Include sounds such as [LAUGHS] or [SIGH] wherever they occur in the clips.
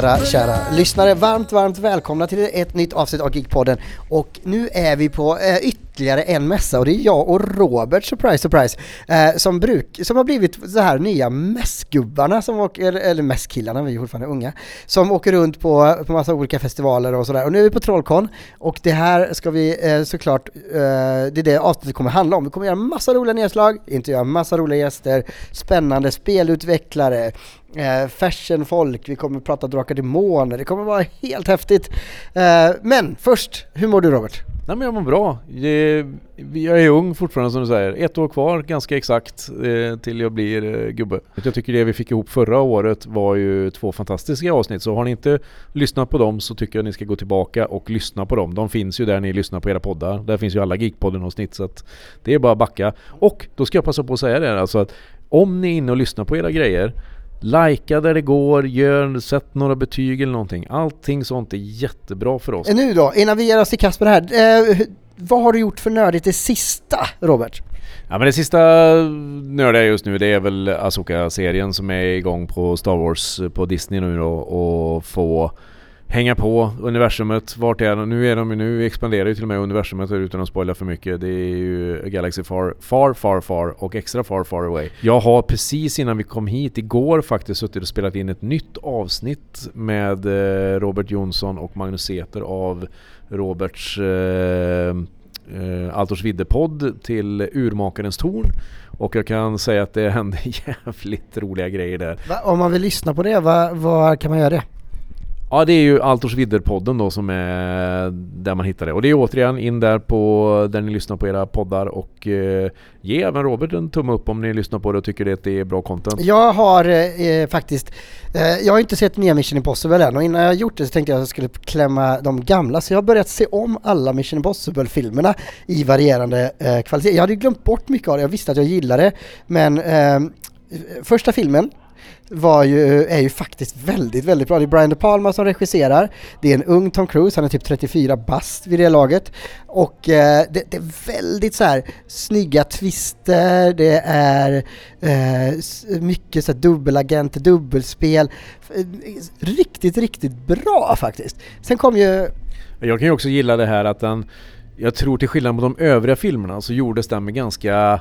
kära, kära lyssnare. Varmt, varmt välkomna till ett nytt avsnitt av Geekpodden. Och nu är vi på eh, ytterligare en mässa och det är jag och Robert, surprise, surprise, eh, som, bruk, som har blivit så här nya mässgubbarna som åker, eller, mässkillarna, vi är fortfarande unga, som åker runt på, på massa olika festivaler och sådär. Och nu är vi på Trollcon och det här ska vi eh, såklart, eh, det är det avsnittet kommer handla om. Vi kommer göra massa roliga nedslag, intervjua massa roliga gäster, spännande spelutvecklare, eh, fashion-folk, vi kommer prata Drakar Demoner, det kommer vara helt häftigt. Eh, men först, hur mår du Robert? Nej men jag mår bra. Jag är ung fortfarande som du säger. Ett år kvar ganska exakt eh, till jag blir eh, gubbe. Jag tycker det vi fick ihop förra året var ju två fantastiska avsnitt. Så har ni inte lyssnat på dem så tycker jag ni ska gå tillbaka och lyssna på dem. De finns ju där ni lyssnar på era poddar. Där finns ju alla Geekpodden avsnitt så att det är bara att backa. Och då ska jag passa på att säga det alltså att om ni är inne och lyssnar på era grejer Lajka där det går, gör, sätt några betyg eller någonting. Allting sånt är jättebra för oss. Eh, Nu då, innan vi ger oss i kast med det här, eh, vad har du gjort för nördigt det sista Robert? Ja men det sista nördiga just nu det är väl Asoka-serien som är igång på Star Wars på Disney nu då och få hänga på universumet. Vart är de? Nu är de nu expanderar ju till och med universumet utan att spoila för mycket. Det är ju Galaxy Far, Far, Far, Far och extra Far, Far Away. Jag har precis innan vi kom hit igår faktiskt suttit och spelat in ett nytt avsnitt med eh, Robert Jonsson och Magnus Seter av Roberts eh, eh, Altors Vidde-podd till Urmakarens torn. Och jag kan säga att det hände [LAUGHS] jävligt roliga grejer där. Va, om man vill lyssna på det, vad var kan man göra det? Ja det är ju Altors Vidder-podden då som är där man hittar det. Och det är återigen in där på där ni lyssnar på era poddar och eh, ge även Robert en tumme upp om ni lyssnar på det och tycker att det är bra content. Jag har eh, eh faktiskt, eh, jag har inte sett nya Mission Impossible än och innan jag gjort det så tänkte jag att jag skulle klämma de gamla så jag har börjat se om alla Mission Impossible-filmerna i varierande eh, kvalitet. Jag hade glömt bort mycket av det, jag visste att jag gillade det men eh, första filmen var ju, är ju faktiskt väldigt, väldigt bra. Det är Brian De Palma som regisserar. Det är en ung Tom Cruise, han är typ 34 bast vid det laget. Och eh, det, det är väldigt så här snygga twister, det är eh, mycket så här dubbelagent, dubbelspel. Eh, riktigt, riktigt bra faktiskt. Sen kom ju Jag kan ju också gilla det här att den Jag tror till skillnad mot de övriga filmerna så gjordes den med ganska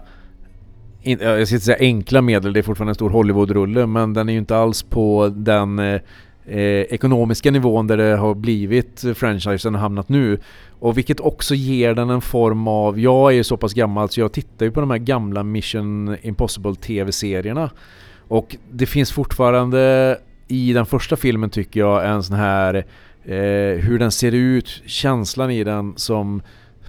in, jag ska inte säga enkla medel, det är fortfarande en stor Hollywood-rulle men den är ju inte alls på den eh, eh, ekonomiska nivån där det har blivit franchisen har hamnat nu. Och vilket också ger den en form av, jag är ju så pass gammal så jag tittar ju på de här gamla Mission Impossible TV-serierna. Och det finns fortfarande i den första filmen tycker jag en sån här eh, hur den ser ut, känslan i den som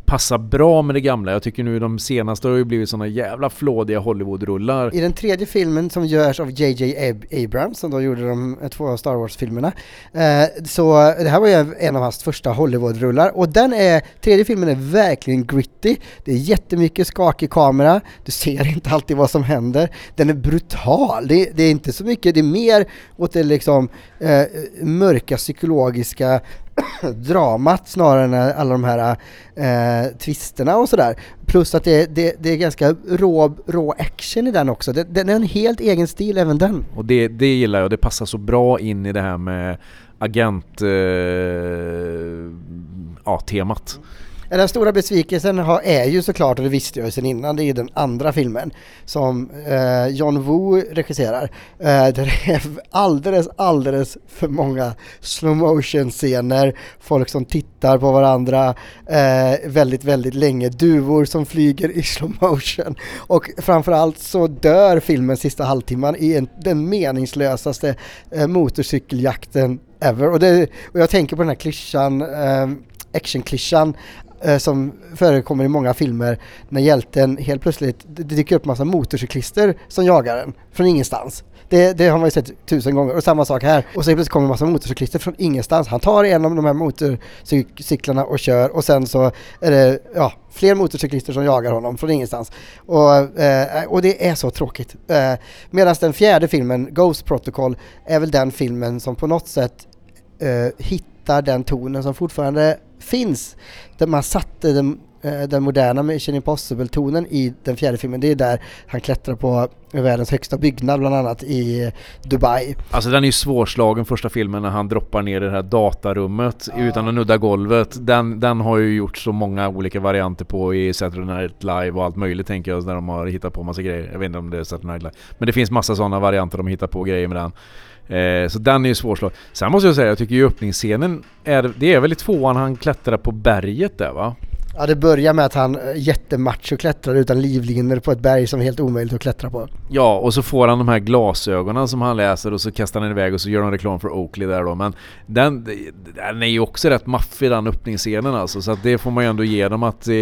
passar bra med det gamla. Jag tycker nu de senaste har ju blivit såna jävla flådiga Hollywood-rullar. I den tredje filmen som görs av JJ Abrams, som då gjorde de två Star Wars-filmerna, eh, så det här var ju en av hans första Hollywood-rullar. Och den är, tredje filmen är verkligen gritty, det är jättemycket skakig kamera, du ser inte alltid vad som händer, den är brutal, det, det är inte så mycket, det är mer åt det liksom eh, mörka psykologiska [COUGHS] dramat snarare än eh, alla de här eh, twisterna och sådär. Plus att det, det, det är ganska rå, rå action i den också. Det, den är en helt egen stil även den. Och det, det gillar jag, det passar så bra in i det här med agent... Eh, ja, temat. Den stora besvikelsen är ju såklart, och det visste jag ju sedan innan, det är ju den andra filmen som eh, John Woo regisserar. Eh, där det är alldeles, alldeles för många slow motion scener, folk som tittar på varandra eh, väldigt, väldigt länge, duvor som flyger i slow motion. Och framförallt så dör filmen sista halvtimman i en, den meningslösaste eh, motorcykeljakten ever. Och, det, och jag tänker på den här klyschan, eh, actionklyschan Eh, som förekommer i många filmer när hjälten helt plötsligt, det dyker upp massa motorcyklister som jagar en från ingenstans. Det, det har man ju sett tusen gånger och samma sak här. Och så helt plötsligt kommer en massa motorcyklister från ingenstans. Han tar en av de här motorcyklarna och kör och sen så är det ja, fler motorcyklister som jagar honom från ingenstans. Och, eh, och det är så tråkigt. Eh, Medan den fjärde filmen, Ghost Protocol, är väl den filmen som på något sätt eh, hittar den tonen som fortfarande finns. Där man satte den eh, den moderna Mission Impossible-tonen i den fjärde filmen. Det är där han klättrar på världens högsta byggnad bland annat i Dubai. Alltså den är ju svårslagen första filmen när han droppar ner i det här datarummet ja. utan att nudda golvet. Den, den har ju gjort så många olika varianter på i Saturday Night Live och allt möjligt tänker jag, när de har hittat på massa grejer. Jag vet inte om det är Saturday Night Live. Men det finns massa sådana varianter de hittar på grejer med den. Eh, så den är ju svårslagen. Sen måste jag säga, jag tycker ju öppningsscenen är, det är väl i tvåan han klättrar på berget där va? Ja, det börjar med att han eh, jättemacho klättrar utan livlinor på ett berg som är helt omöjligt att klättra på. Ja, och så får han de här glasögonen som han läser och så kastar han iväg och så gör de reklam för Oakley där då. Men den, den är ju också rätt maffig den öppningsscenen alltså. Så att det får man ju ändå ge dem att eh,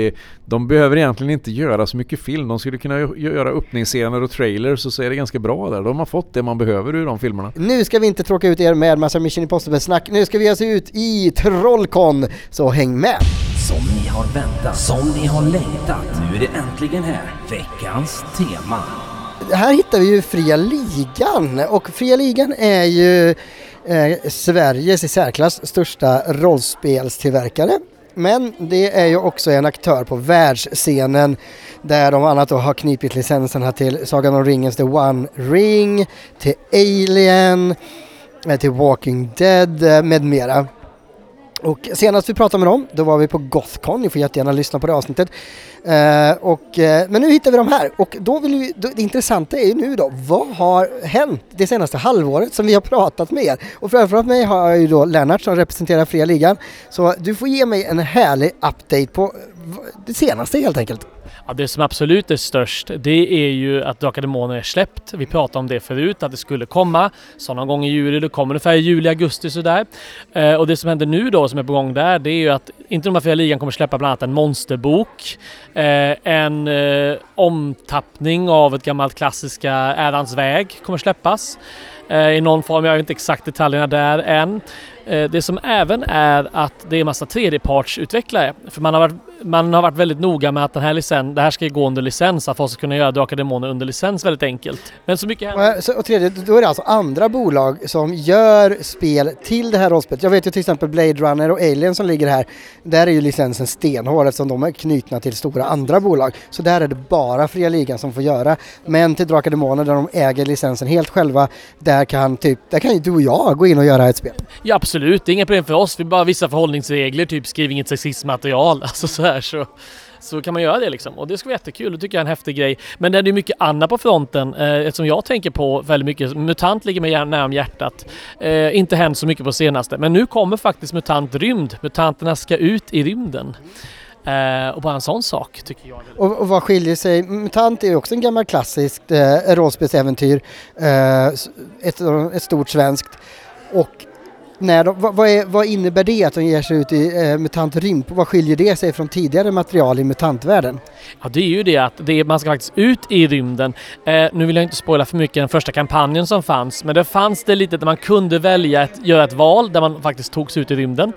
de behöver egentligen inte göra så mycket film. De skulle kunna göra öppningsscener och trailers och så är det ganska bra där. De har fått det man behöver ur de filmerna. Nu ska vi inte tråka ut er med massa Mission Impossible-snack. Nu ska vi ge oss ut i Trollcon, så häng med! Som har väntat, som ni har längtat. Nu är det äntligen här, veckans tema. Här hittar vi ju Fria Ligan och Fria Ligan är ju eh, Sveriges i särklass största rollspelstillverkare. Men det är ju också en aktör på världsscenen där de annat då har knipit licenserna till Sagan om ringens The One Ring, till Alien, eh, till Walking Dead eh, med mera. Och senast vi pratade med dem, då var vi på Gothcon, ni får jättegärna lyssna på det avsnittet. Eh, och, eh, men nu hittar vi dem här och då vill vi, då, det intressanta är ju nu då, vad har hänt det senaste halvåret som vi har pratat med er? Och framför mig har jag ju då Lennart som representerar Fria Ligan. Så du får ge mig en härlig update på eh, det senaste helt enkelt. Ja, det som absolut är störst, det är ju att Drakar Demoner är släppt. Vi pratade om det förut, att det skulle komma. Så någon gång i juli, det kommer ungefär i juli, augusti sådär. Eh, och det som händer nu då, som är på gång där, det är ju att inte de här ligan kommer släppa bland annat en monsterbok, eh, en eh, omtappning av ett gammalt klassiska Ärans väg kommer släppas i någon form. Jag vet inte exakt detaljerna där än. Det som även är att det är massa tredjepartsutvecklare. För man har varit man har varit väldigt noga med att den här licens, det här ska gå under licens, att folk ska kunna göra Drakar Demoner under licens väldigt enkelt. Men så mycket händer. Och, och tredje, då är det alltså andra bolag som gör spel till det här rollspelet. Jag vet ju till exempel Blade Runner och Alien som ligger här. Där är ju licensen stenhård eftersom de är knutna till stora andra bolag. Så där är det bara Fria Ligan som får göra. Men till Drakar Demoner där de äger licensen helt själva, där kan typ, där kan ju du och jag gå in och göra ett spel. Ja absolut, det är inga problem för oss. Vi bara vissa förhållningsregler, typ skriv inget sexistmaterial. [LAUGHS] Alltså så här så, så kan man göra det liksom. Och det ska vara jättekul, det tycker jag är en häftig grej. Men det är mycket annat på fronten eh, eftersom jag tänker på väldigt mycket. MUTANT ligger mig nära om hjärtat. Eh, inte hänt så mycket på senaste, men nu kommer faktiskt MUTANT rymd. MUTANterna ska ut i rymden. Uh, och bara en sån sak tycker jag. Och, och vad skiljer sig? MUTANT är ju också en gammal klassisk eh, rollspelsäventyr. Eh, ett, ett stort svenskt. Och när de, vad, är, vad, innebär det att de ger sig ut i eh, MUTANT rymd? Vad skiljer det sig från tidigare material i MUTANT-världen? Ja, det är ju det att det är, man ska faktiskt ut i rymden. Eh, nu vill jag inte spoila för mycket den första kampanjen som fanns, men det fanns det lite där man kunde välja att göra ett val där man faktiskt togs ut i rymden.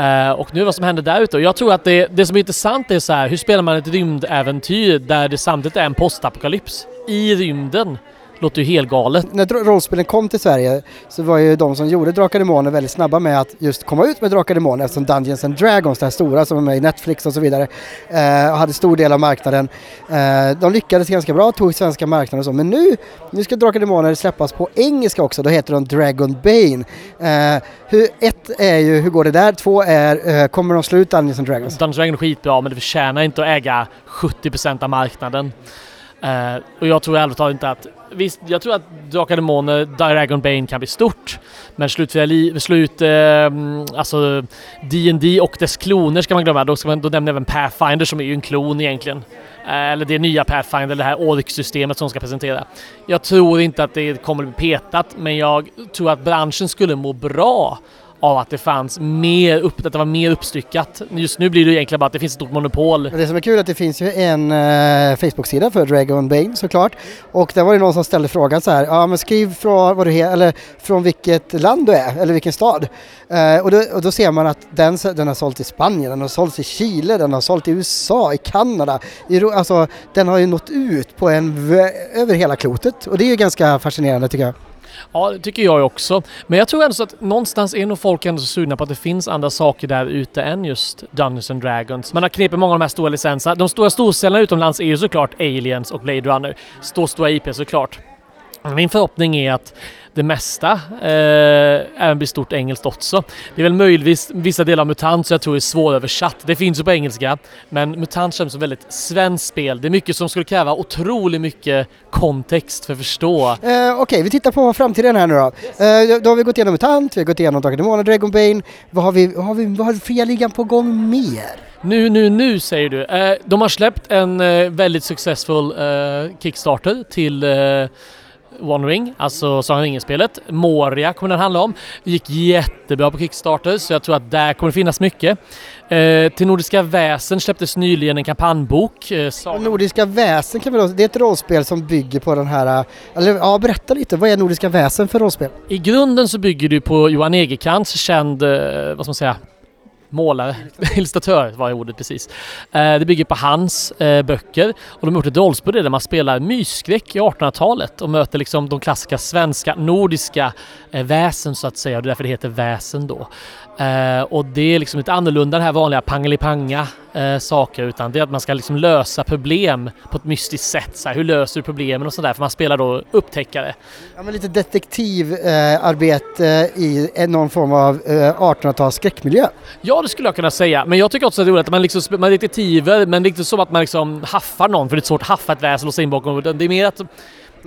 Uh, och nu vad som händer där ute. Och jag tror att det, det som är intressant är så här, hur spelar man ett rymdäventyr där det samtidigt är en postapokalyps i rymden? Låter ju helt galet. När rollspelen kom till Sverige så var ju de som gjorde Drakar Demoner väldigt snabba med att just komma ut med Drakar Demoner eftersom Dungeons and Dragons, det här stora som är med i Netflix och så vidare, eh, hade stor del av marknaden. Eh, de lyckades ganska bra, tog svenska marknaden och så, men nu, nu ska Drakar Demoner släppas på engelska också, då heter de Dragon Bane. Eh, hur, ett är ju, hur går det där? Två är, eh, kommer de slå ut Dungeons and Dragons? Dungeons and Dragons är skitbra, men det förtjänar inte att äga 70% av marknaden. Uh, och jag tror ärligt talat inte att... Visst, jag tror att Drakar Demoner, Dragon Bane kan bli stort. Men slut, slut uh, alltså D&D och dess kloner ska man glömma. Då, ska man, då nämner jag även Pathfinder som är ju en klon egentligen. Uh, eller det nya Pathfinder, det här Ork-systemet som ska presentera. Jag tror inte att det kommer bli petat, men jag tror att branschen skulle må bra av att det fanns mer upp, att det var mer uppstyckat. Just nu blir det egentligen bara att det finns ett stort monopol. Det som är kul är att det finns ju en uh, Facebook-sida för Dragon Bane såklart. Och där var det någon som ställde frågan så här, ja men skriv från, vad du he- eller från vilket land du är, eller vilken stad. Uh, och, då, och, då, ser man att den, den har sålt i Spanien, den har sålt i Chile, den har sålt i USA, i Kanada. I, alltså den har ju nått ut på en, över hela klotet och det är ju ganska fascinerande tycker jag. Ja, det tycker jag också. Men jag tror ändå så att någonstans är nog folk ändå så sugna på att det finns andra saker där ute än just Dungeons and Dragons. Man har knepit många av de här stora licenserna. De stora storsäljarna utomlands är ju såklart Aliens och Blade Runner. Stor, stora IP såklart. Min förhoppning är att det mesta eh, även blir stort engelskt också. Det är väl möjligtvis vissa delar av MUTANT som jag tror är svåröversatt. Det finns ju på engelska, men MUTANT känns som väldigt svenskt spel. Det är mycket som skulle kräva otroligt mycket kontext för att förstå. Eh, Okej, vi tittar på framtiden här nu då. Eh, då har vi gått igenom MUTANT, vi har gått igenom Drakar Demoner, Dragonbane. Vad har vi, vad har vi, vad har fria ligan på gång mer? Nu, nu, nu säger du. Eh, de har släppt en eh, väldigt successful eh, Kickstarter till eh, One Ring, alltså Sagan ringen-spelet. Moria kommer den handla om. Det gick jättebra på Kickstarter så jag tror att där kommer det finnas mycket. Eh, till Nordiska Väsen släpptes nyligen en kampanjbok. Eh, Nordiska Väsen kan vi då, det är ett rollspel som bygger på den här, eh, eller ja berätta lite, vad är Nordiska Väsen för rollspel? I grunden så bygger du på Johan Egerkrans, känd, eh, vad ska man säga, målare, [LAUGHS] illustratör var ordet precis. Eh, det bygger på hans eh, böcker och de har gjort ett rollspel där man spelar mysskräck i 1800-talet och möter liksom de klassiska svenska, nordiska eh, väsen så att säga och det är därför det heter väsen då. Eh, och det är liksom lite annorlunda den här vanliga pangelipanga eh, saker utan det är att man ska liksom lösa problem på ett mystiskt sätt. Så här, hur löser du problemen och sådär för man spelar då upptäckare. Ja, men lite detektivarbete eh, i en- någon form av eh, 1800-tals skräckmiljö. Ja, det skulle jag kunna säga. Men jag tycker också att det är roligt att man liksom man är detektiver, men det är inte så att man liksom haffar någon, för det är svårt att haffa ett väsen och låsa in bakom. Det är mer att.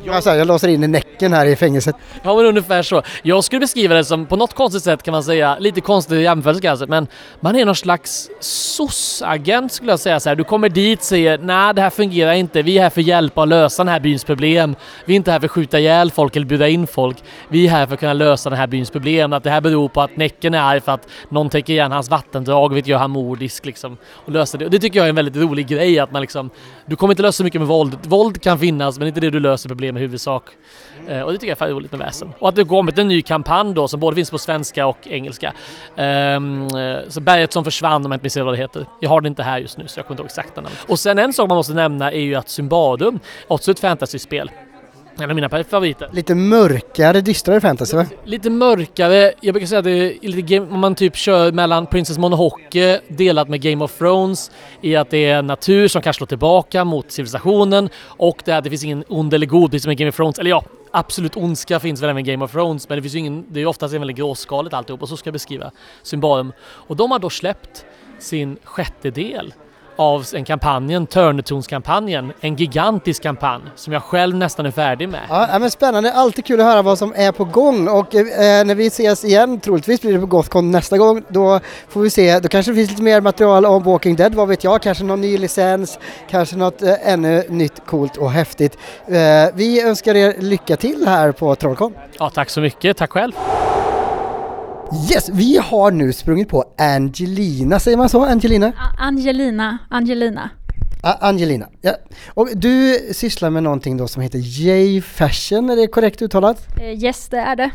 Alltså, jag låser in i näcken här i fängelset. Ja men ungefär så. Jag skulle beskriva det som, på något konstigt sätt kan man säga, lite konstig jämförelse kanske, men man är någon slags SOS-agent skulle jag säga så här. Du kommer dit och säger nej det här fungerar inte, vi är här för att hjälpa och lösa den här byns problem. Vi är inte här för att skjuta ihjäl folk eller bjuda in folk. Vi är här för att kunna lösa den här byns problem. Att det här beror på att Näcken är arg för att någon täcker igen hans vattendrag, vilket gör han mordisk liksom. Och löser det. Och det tycker jag är en väldigt rolig grej att man liksom, du kommer inte lösa så mycket med våld. Våld kan finnas, men inte det du löser problem i huvudsak. Eh, och det tycker jag är roligt med väsen. Och att det kommit en ny kampanj då som både finns på svenska och engelska. Ehm, eh, så Berget som försvann om jag inte minns vad det heter. Jag har det inte här just nu så jag kommer inte ihåg exakt namnet. Och sen en sak man måste nämna är ju att Symbadum, också ett fantasyspel. En av mina favoriter. Lite mörkare, dystrare fantasy va? Lite mörkare, jag brukar säga att det är lite game, om man typ kör mellan Princess Mononoke delat med Game of Thrones i att det är natur som kan slå tillbaka mot civilisationen och det, det finns ingen ond eller god som i Game of Thrones. Eller ja, absolut ondska finns väl även i Game of Thrones men det finns ju ingen, det är ju oftast en väldigt gråskaligt alltihop och så ska jag beskriva Symbarum. Och de har då släppt sin sjätte del av en kampanjen, Törnetonskampanjen, en gigantisk kampanj som jag själv nästan är färdig med. Ja, men spännande. Alltid kul att höra vad som är på gång och eh, när vi ses igen, troligtvis blir det på Gothcon nästa gång, då får vi se, då kanske det finns lite mer material om Walking Dead, vad vet jag, kanske någon ny licens, kanske något eh, ännu nytt coolt och häftigt. Eh, vi önskar er lycka till här på Trollcon. Ja, tack så mycket. Tack själv. Yes, vi har nu sprungit på Angelina, säger man så? Angelina? A- Angelina, Angelina. A- Angelina, ja. Och du sysslar med någonting då som heter J-Fashion, är det korrekt uttalat? Eh, yes, det är det.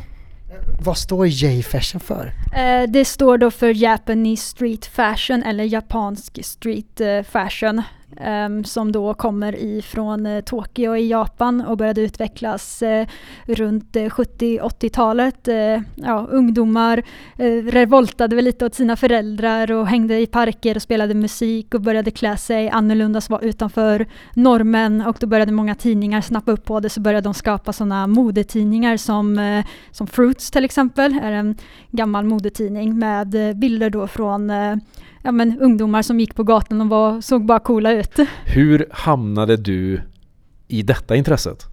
Vad står J-Fashion för? Eh, det står då för Japanese Street Fashion eller japansk street eh, fashion um, som då kommer ifrån uh, Tokyo i Japan och började utvecklas uh, runt eh, 70-80-talet. Ja, ungdomar revoltade väl lite åt sina föräldrar och hängde i parker och spelade musik och började klä sig annorlunda, så var utanför normen och då började många tidningar snappa upp på det så började de skapa sådana modetidningar som, som Fruits till exempel, är en gammal modetidning med bilder då från ja, men, ungdomar som gick på gatan och var, såg bara coola ut. Hur hamnade du i detta intresset?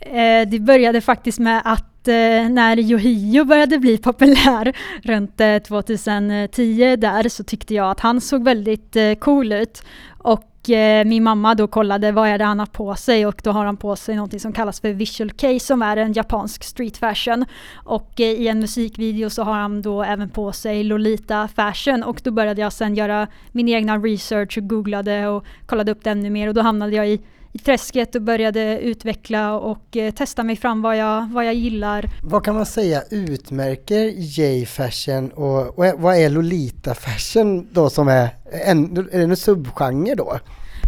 Eh, det började faktiskt med att eh, när Yohio började bli populär runt eh, 2010 där så tyckte jag att han såg väldigt eh, cool ut. Och eh, min mamma då kollade vad är det han har på sig och då har han på sig någonting som kallas för visual case som är en japansk street fashion. Och eh, i en musikvideo så har han då även på sig Lolita fashion och då började jag sen göra min egna research och googlade och kollade upp det ännu mer och då hamnade jag i i träsket och började utveckla och eh, testa mig fram vad jag, vad jag gillar. Vad kan man säga utmärker J-fashion och, och vad är Lolita fashion då som är en, är det en subgenre då?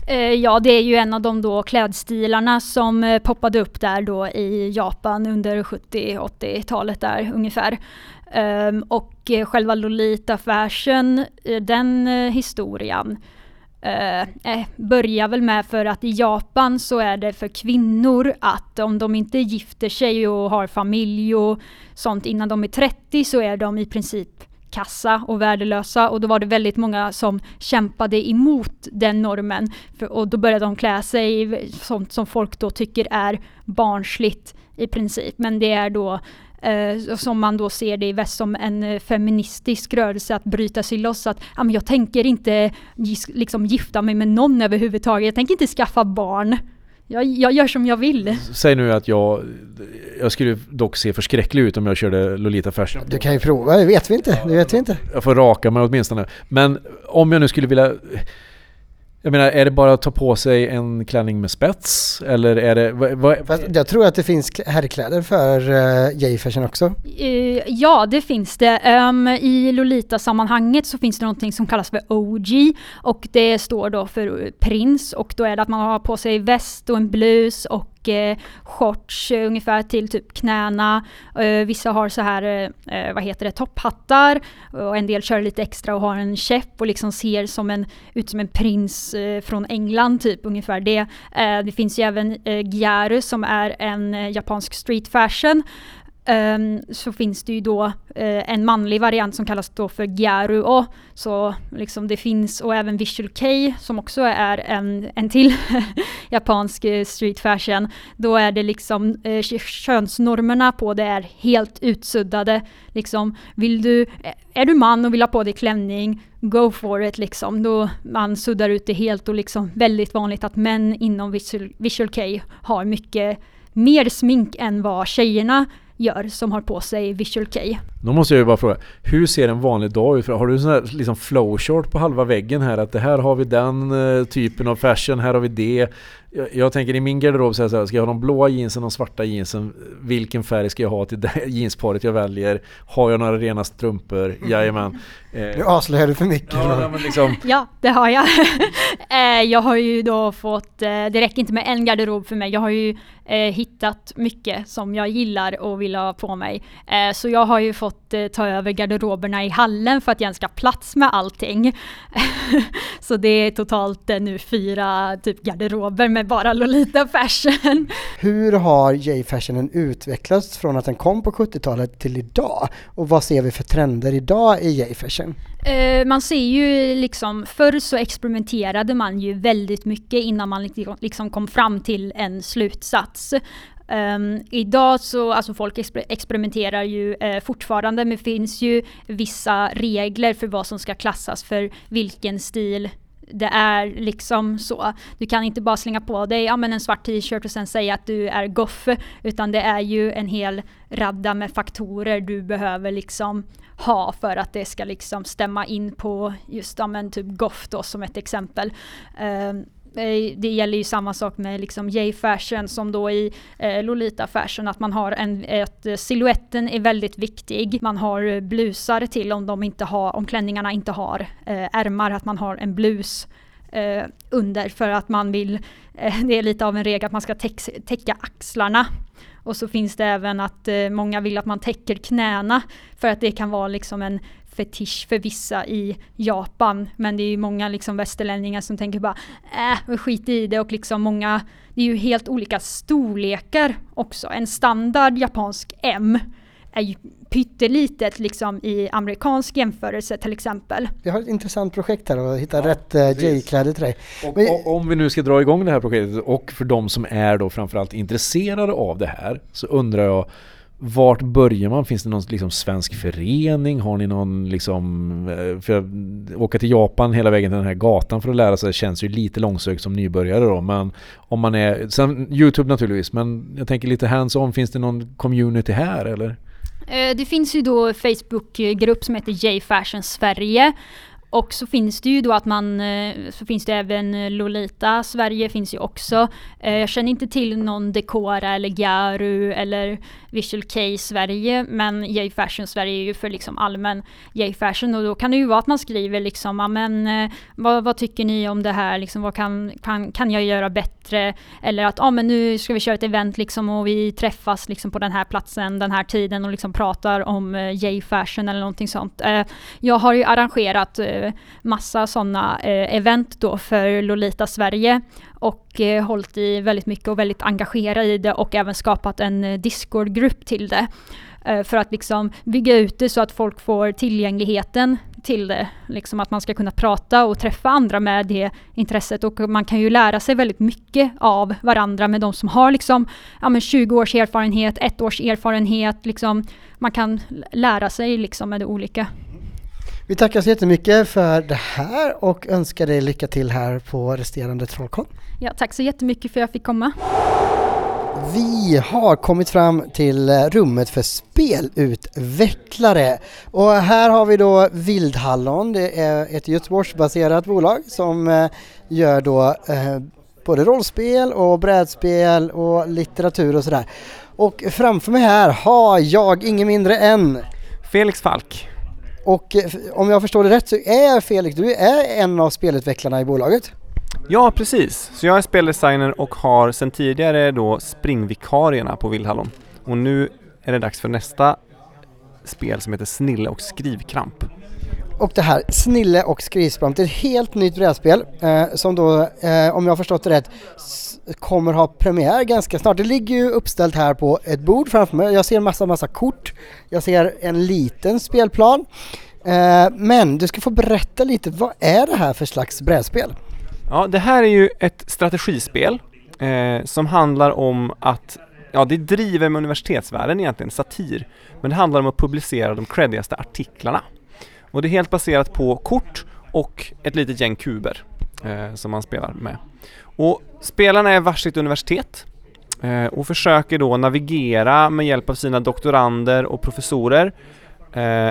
Eh, ja, det är ju en av de då klädstilarna som eh, poppade upp där då i Japan under 70-80-talet där ungefär. Um, och själva Lolita Fashion, den historien Eh, eh, börjar väl med för att i Japan så är det för kvinnor att om de inte gifter sig och har familj och sånt innan de är 30 så är de i princip kassa och värdelösa och då var det väldigt många som kämpade emot den normen. För, och då började de klä sig i sånt som folk då tycker är barnsligt i princip. Men det är då eh, som man då ser det i väst som en eh, feministisk rörelse att bryta sig loss. Att ah, men jag tänker inte liksom gifta mig med någon överhuvudtaget. Jag tänker inte skaffa barn. Jag, jag gör som jag vill. Säg nu att jag, jag skulle dock se förskräcklig ut om jag körde Lolita Fashion. Du kan ju prova, det vet vi inte. Det vet vi inte. Jag får raka mig åtminstone. Men om jag nu skulle vilja jag menar, är det bara att ta på sig en klänning med spets? Eller är det... Vad, vad... Jag tror att det finns herrkläder för uh, J-fashion också. Uh, ja, det finns det. Um, I Lolita-sammanhanget så finns det någonting som kallas för OG och det står då för prins och då är det att man har på sig väst och en blus och eh, shorts eh, ungefär till typ knäna. Eh, vissa har så här, eh, eh, vad heter det, topphattar och en del kör lite extra och har en käpp och liksom ser som en, ut som en prins eh, från England typ ungefär det. Eh, det finns ju även eh, Gyaru som är en eh, japansk street fashion Ehm, så finns det ju då uh, en manlig variant som kallas då för Gyaruo. Så liksom det finns, och även Visual K som också är en, en till [LAUGHS] japansk eh, street fashion. Då är det liksom uh, könsnormerna på det är helt utsuddade. Liksom, vill du, är du man och vill ha på dig klänning, go for it liksom. Då man suddar ut det helt och liksom väldigt vanligt att män inom Visual, Visual K har mycket mer smink än vad tjejerna gör som har på sig Visual K. Då måste jag ju bara fråga, hur ser en vanlig dag ut? Har du sån här liksom flowchart på halva väggen här? Att det här har vi den eh, typen av fashion, här har vi det. Jag, jag tänker i min garderob så här, så här, ska jag ha de blåa jeansen, de svarta jeansen? Vilken färg ska jag ha till det jeansparet jag väljer? Har jag några rena strumpor? Mm. Jajamän. [LAUGHS] Eh, nu avslöjar du för mycket. Ja, liksom. ja det har jag. [LAUGHS] eh, jag har ju då fått, eh, det räcker inte med en garderob för mig. Jag har ju eh, hittat mycket som jag gillar och vill ha på mig. Så jag har ju fått ta över garderoberna i hallen för att jag ens ska plats med allting. [LAUGHS] så det är totalt nu fyra typ garderober med bara Lolita Fashion. Hur har J-fashionen utvecklats från att den kom på 70-talet till idag? Och vad ser vi för trender idag i J-fashion? Uh, man ser ju liksom, förr så experimenterade man ju väldigt mycket innan man liksom kom fram till en slutsats. Um, idag så, alltså folk exper experimenterar ju uh, fortfarande men det finns ju vissa regler för vad som ska klassas för vilken stil det är liksom så. Du kan inte bara slänga på dig ja, men en svart t-shirt och sen säga att du är goff. Utan det är ju en hel radda med faktorer du behöver liksom ha för att det ska liksom stämma in på just ja, men typ goff då som ett exempel. Um, Eh, det gäller ju samma sak med liksom J-fashion som då i eh, Lolita fashion att man har en, ett, eh, siluetten är väldigt viktig. Man har eh, blusar till om de inte har, om klänningarna inte har eh, ärmar, att man har en blus eh, under för att man vill, eh, det är lite av en regel att man ska täck, täcka axlarna. Och så finns det även att eh, många vill att man täcker knäna för att det kan vara liksom en fetisch för vissa i Japan. Men det är ju många liksom västerlänningar som tänker bara äh, skit i det och liksom många, det är ju helt olika storlekar också. En standard japansk M är ju pyttelitet liksom i amerikansk jämförelse till exempel. Vi har ett intressant projekt här och hitta ja, rätt uh, J-kläder till dig. Och, Men, och, om vi nu ska dra igång det här projektet och för de som är då framförallt intresserade av det här så undrar jag vart börjar man? Finns det någon liksom svensk förening? Har ni någon liksom... Eh, för att åka till Japan hela vägen till den här gatan för att lära sig känns ju lite långsökt som nybörjare då. Men om man är... Sen Youtube naturligtvis, men jag tänker lite hands-on. Finns det någon community här eller? Eh, det finns ju då Facebookgrupp som heter J Fashion Sverige och så finns det ju då att man, eh, så finns det även eh, Lolita, Sverige finns ju också. Eh, jag känner inte till någon Decora eller Garu eller Visual K Sverige, men J Fashion Sverige är ju för liksom allmän J Fashion och då kan det ju vara att man skriver liksom, ja men vad, vad tycker ni om det här, liksom, vad kan, kan, kan jag göra bättre? Eller att, ja men nu ska vi köra ett event liksom och vi träffas liksom på den här platsen, den här tiden och liksom pratar om J Fashion eller någonting sånt. Jag har ju arrangerat massa sådana eh, event då för Lolita Sverige och eh, hållit i väldigt mycket och väldigt engagerad i det och även skapat en eh, Discord-grupp till det. Eh, för att liksom bygga ut det så att folk får tillgängligheten till det. Liksom att man ska kunna prata och träffa andra med det intresset och man kan ju lära sig väldigt mycket av varandra med de som har liksom ja, men 20 års erfarenhet, ett års erfarenhet. Liksom, man kan lära sig liksom med det olika. Vi tackar så jättemycket för det här och önskar dig lycka till här på resterande Trollkon. Ja, tack så jättemycket för att jag fick komma. Vi har kommit fram till rummet för spelutvecklare och här har vi då Vildhallon. Det är ett Göteborgsbaserat bolag som eh, gör då eh, både rollspel och brädspel och litteratur och sådär. Och framför mig här har jag ingen mindre än Felix Falk. Och eh, om jag förstår det rätt så är Felix, du är en av spelutvecklarna i bolaget? Ja, precis. Så jag är speldesigner och har sedan tidigare då springvikarierna på Vildhallon. Och nu är det dags för nästa spel som heter Snille och skrivkramp. Och det här, Snille och skrivkramp, det är ett helt nytt brädspel eh, som då, eh, om jag har förstått det rätt, kommer ha premiär ganska snart. Det ligger ju uppställt här på ett bord framför mig. Jag ser massa, massa kort. Jag ser en liten spelplan. Eh, men du ska få berätta lite, vad är det här för slags brädspel? Ja, det här är ju ett strategispel eh, som handlar om att Ja, det driver med universitetsvärlden egentligen, satir. Men det handlar om att publicera de creddigaste artiklarna. Och det är helt baserat på kort och ett litet gäng kuber eh, som man spelar med. Och spelarna är varsitt universitet eh, och försöker då navigera med hjälp av sina doktorander och professorer eh,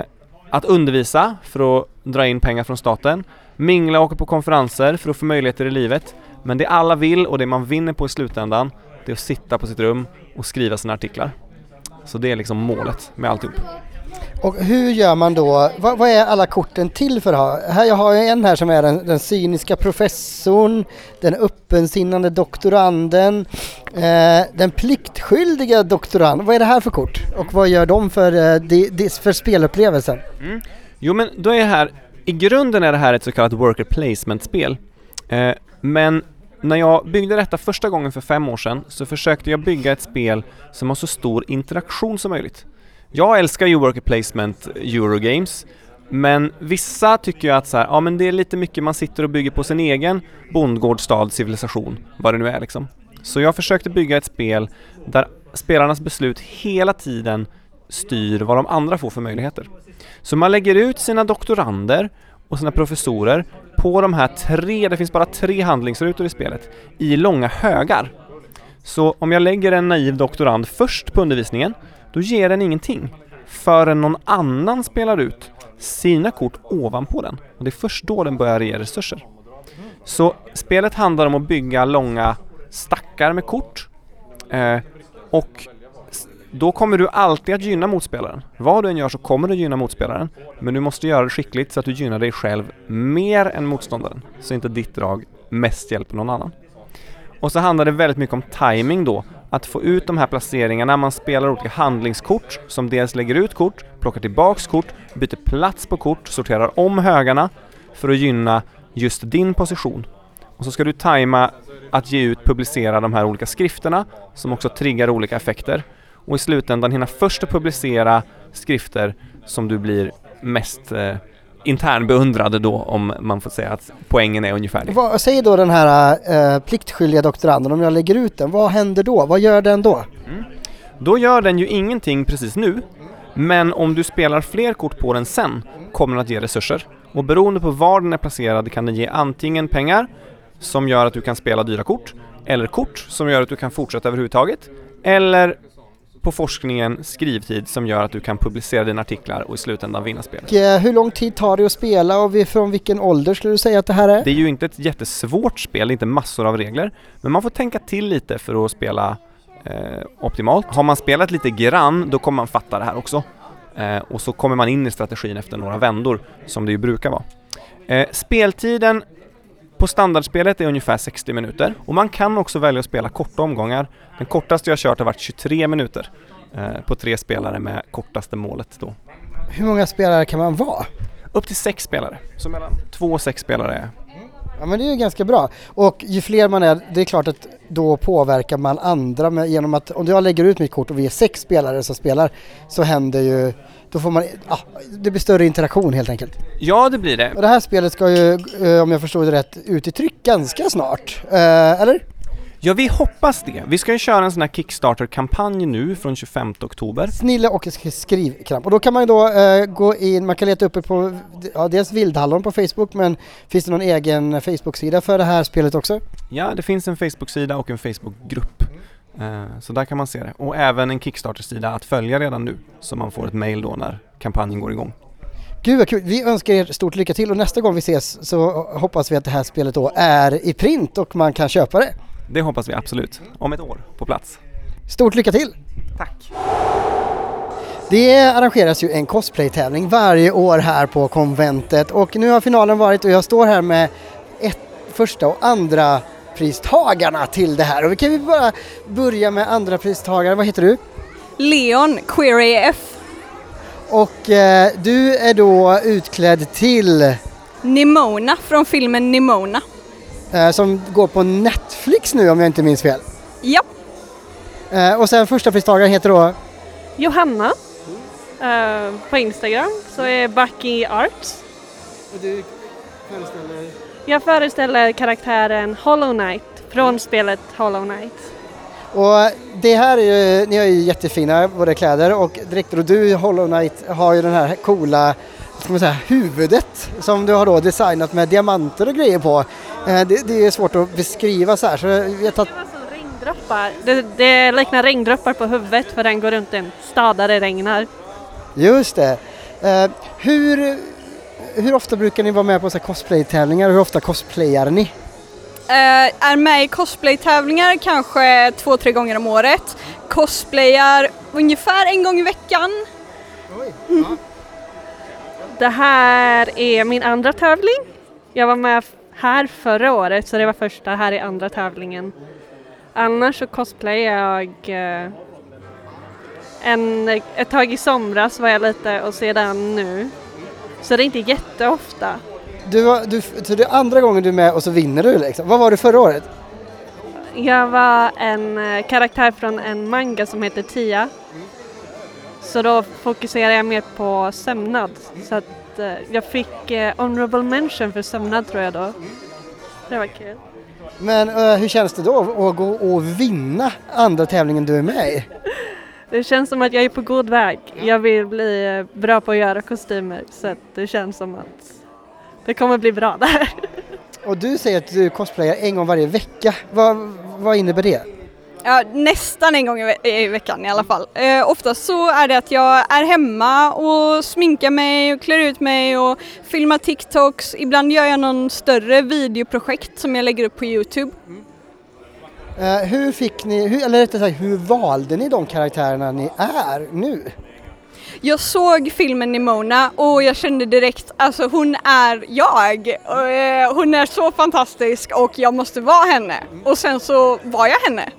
att undervisa för att dra in pengar från staten, mingla och åka på konferenser för att få möjligheter i livet. Men det alla vill och det man vinner på i slutändan, det är att sitta på sitt rum och skriva sina artiklar. Så det är liksom målet med alltihop. Och hur gör man då, vad, vad, är alla korten till för? Här, jag har en här som är den, den cyniska professorn, den öppensinnande doktoranden, eh, den pliktskyldiga doktoranden. Vad är det här för kort? Och vad gör de för, eh, de, de, för spelupplevelsen? Mm. Jo men då är det här, i grunden är det här ett så kallat worker placement-spel. Eh, men när jag byggde detta första gången för fem år sedan så försökte jag bygga ett spel som har så stor interaktion som möjligt. Jag älskar ju worker placement Eurogames men vissa tycker ju att så här, ja men det är lite mycket man sitter och bygger på sin egen bondgård, stad, civilisation, vad det nu är liksom. Så jag försökte bygga ett spel där spelarnas beslut hela tiden styr vad de andra får för möjligheter. Så man lägger ut sina doktorander och sina professorer på de här tre, det finns bara tre handlingsrutor i spelet, i långa högar. Så om jag lägger en naiv doktorand först på undervisningen då ger den ingenting förrän någon annan spelar ut sina kort ovanpå den. Och det är först då den börjar ge resurser. Så spelet handlar om att bygga långa stackar med kort eh, och då kommer du alltid att gynna motspelaren. Vad du än gör så kommer du gynna motspelaren, men du måste göra det skickligt så att du gynnar dig själv mer än motståndaren, så inte ditt drag mest hjälper någon annan. Och så handlar det väldigt mycket om timing då, att få ut de här placeringarna. Man spelar olika handlingskort som dels lägger ut kort, plockar tillbaks kort, byter plats på kort, sorterar om högarna för att gynna just din position. Och så ska du tajma att ge ut, publicera de här olika skrifterna som också triggar olika effekter. Och i slutändan hinna först att publicera skrifter som du blir mest eh, internbeundrade då om man får säga att poängen är ungefärlig. Vad säger då den här eh, pliktskyldiga doktoranden om jag lägger ut den? Vad händer då? Vad gör den då? Mm. Då gör den ju ingenting precis nu, men om du spelar fler kort på den sen kommer den att ge resurser. Och beroende på var den är placerad kan den ge antingen pengar som gör att du kan spela dyra kort, eller kort som gör att du kan fortsätta överhuvudtaget, eller på forskningen skrivtid som gör att du kan publicera dina artiklar och i slutändan vinna spelet. Eh, hur lång tid tar det att spela och från vilken ålder skulle du säga att det här är? Det är ju inte ett jättesvårt spel, inte massor av regler, men man får tänka till lite för att spela eh, optimalt. Har man spelat lite grann, då kommer man fatta det här också. Eh, och så kommer man in i strategin efter några vändor, som det ju brukar vara. Eh, speltiden på standardspelet är ungefär 60 minuter och man kan också välja att spela korta omgångar. Den kortaste jag kört har varit 23 minuter eh, på tre spelare med kortaste målet då. Hur många spelare kan man vara? Upp till sex spelare, så mellan två och sex spelare Ja men det är ju ganska bra. Och ju fler man är, det är klart att då påverkar man andra med, genom att om jag lägger ut mitt kort och vi är sex spelare som spelar så händer ju, då får man, ja, det blir större interaktion helt enkelt. Ja, det blir det. Och det här spelet ska ju, eh, om jag förstod det rätt, ut i tryck ganska snart. Eh, eller? Ja, vi hoppas det. Vi ska ju köra en sån här Kickstarter-kampanj nu från 25 oktober. Snille och sk- skrivkramp. Och då kan man ju då eh, gå in, man kan leta upp det på, ja, dels Vildhallon på Facebook men finns det någon egen Facebook-sida för det här spelet också? Ja, det finns en Facebook-sida och en Facebook-grupp. Eh, Så där kan man se det. Och även en Kickstarter-sida att följa redan nu. Så man får ett mail då när kampanjen går igång. Gud vad kul! Vi önskar er stort lycka till och nästa gång vi ses så hoppas vi att det här spelet då är i print och man kan köpa det. Det hoppas vi absolut. Om ett år på plats. Stort lycka till! Tack! Det arrangeras ju en cosplaytävling varje år här på konventet och nu har finalen varit och jag står här med ett, första och andra pristagarna till det här och vi kan ju bara börja med andra pristagaren. Vad heter du? Leon, Query AF. Och eh, du är då utklädd till Nimona från filmen Nimona. eh, som går på Netflix nu om jag inte minns fel. Ja, Eh, och sen första pristagaren heter då Johanna eh, på Instagram så är Bucky Arts. Och du föreställer? Jag föreställer karaktären Hollow Knight från spelet Hollow Knight. Och det här är ju, ni har ju jättefina både kläder och dräkter och du Hollow Knight har ju den här coola ska man säga, huvudet som du har då designat med diamanter och grejer på. Eh, det, det är svårt att beskriva så här så var som regndroppar. Det, det liknar regndroppar på huvudet för den går runt en stad där det regnar. Just det. Eh, hur, hur ofta brukar ni vara med på cosplay-tävlingar? Hur ofta cosplayar ni? eh, är med i cosplaytävlingar kanske två, tre gånger om året. Cosplayar ungefär en gång i veckan. Det här är min andra tävling. Jag var med här förra året så det var första, här är andra tävlingen. Annars så cosplayar jag eh, en, ett tag i somras var jag lite och sedan nu. Så det är inte jätteofta. Du, var- du, så det är andra gången du är med och så vinner du liksom. Vad var det förra året? Jag var en eh, karaktär från en manga som heter Tia. Så då fokuserar jag mer på sömnad. Så att eh, jag fick eh, honorable mention för sömnad tror jag då. Det var kul. Men eh, hur känns det då att gå och vinna andra tävlingen du är med i? Det känns som att jag är på god väg. Jag vill bli eh, bra på att göra kostymer så att det känns som att det kommer bli bra där. [LAUGHS] Och du säger att du cosplayar en gång varje vecka. Vad, vad innebär det? Ja, nästan en gång i, ve- i veckan i alla fall. Eh, oftast så är det att jag är hemma och sminkar mig och klär ut mig och filmar TikToks. Ibland gör jag någon större videoprojekt som jag lägger upp på Youtube. Eh, hur fick ni, hur, eller rättare sagt, hur valde ni de karaktärerna ni är nu? Jag såg filmen Nimona och jag kände direkt, alltså hon är jag. Eh, hon är så fantastisk och jag måste vara henne. Och sen så var jag henne.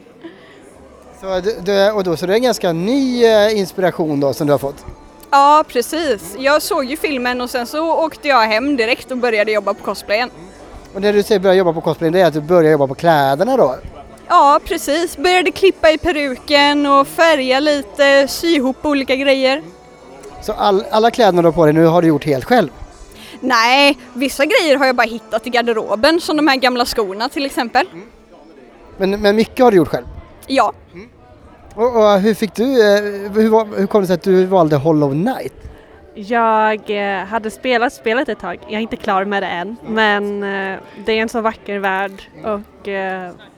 Så, du, och då, så det är en ganska ny eh, inspiration då som du har fått? Ja, precis. Jag såg ju filmen och sen så åkte jag hem direkt och började jobba på cosplayen. Och när du säger börja jobba på cosplay, det är att du börjar jobba på kläderna då? Ja, precis. Började klippa i peruken och färga lite, sy ihop olika grejer. Så all, alla kläderna du har på dig nu har du gjort helt själv? Nej, vissa grejer har jag bara hittat i garderoben, som de här gamla skorna till exempel. Men, men mycket har du gjort själv? Ja, Och, och hur fick du, eh, hur, hur kom det sig att du valde Hollow Knight? Jag eh, hade spelat spelet ett tag. Jag är inte klar med det än. Men eh, det är en så vacker värld och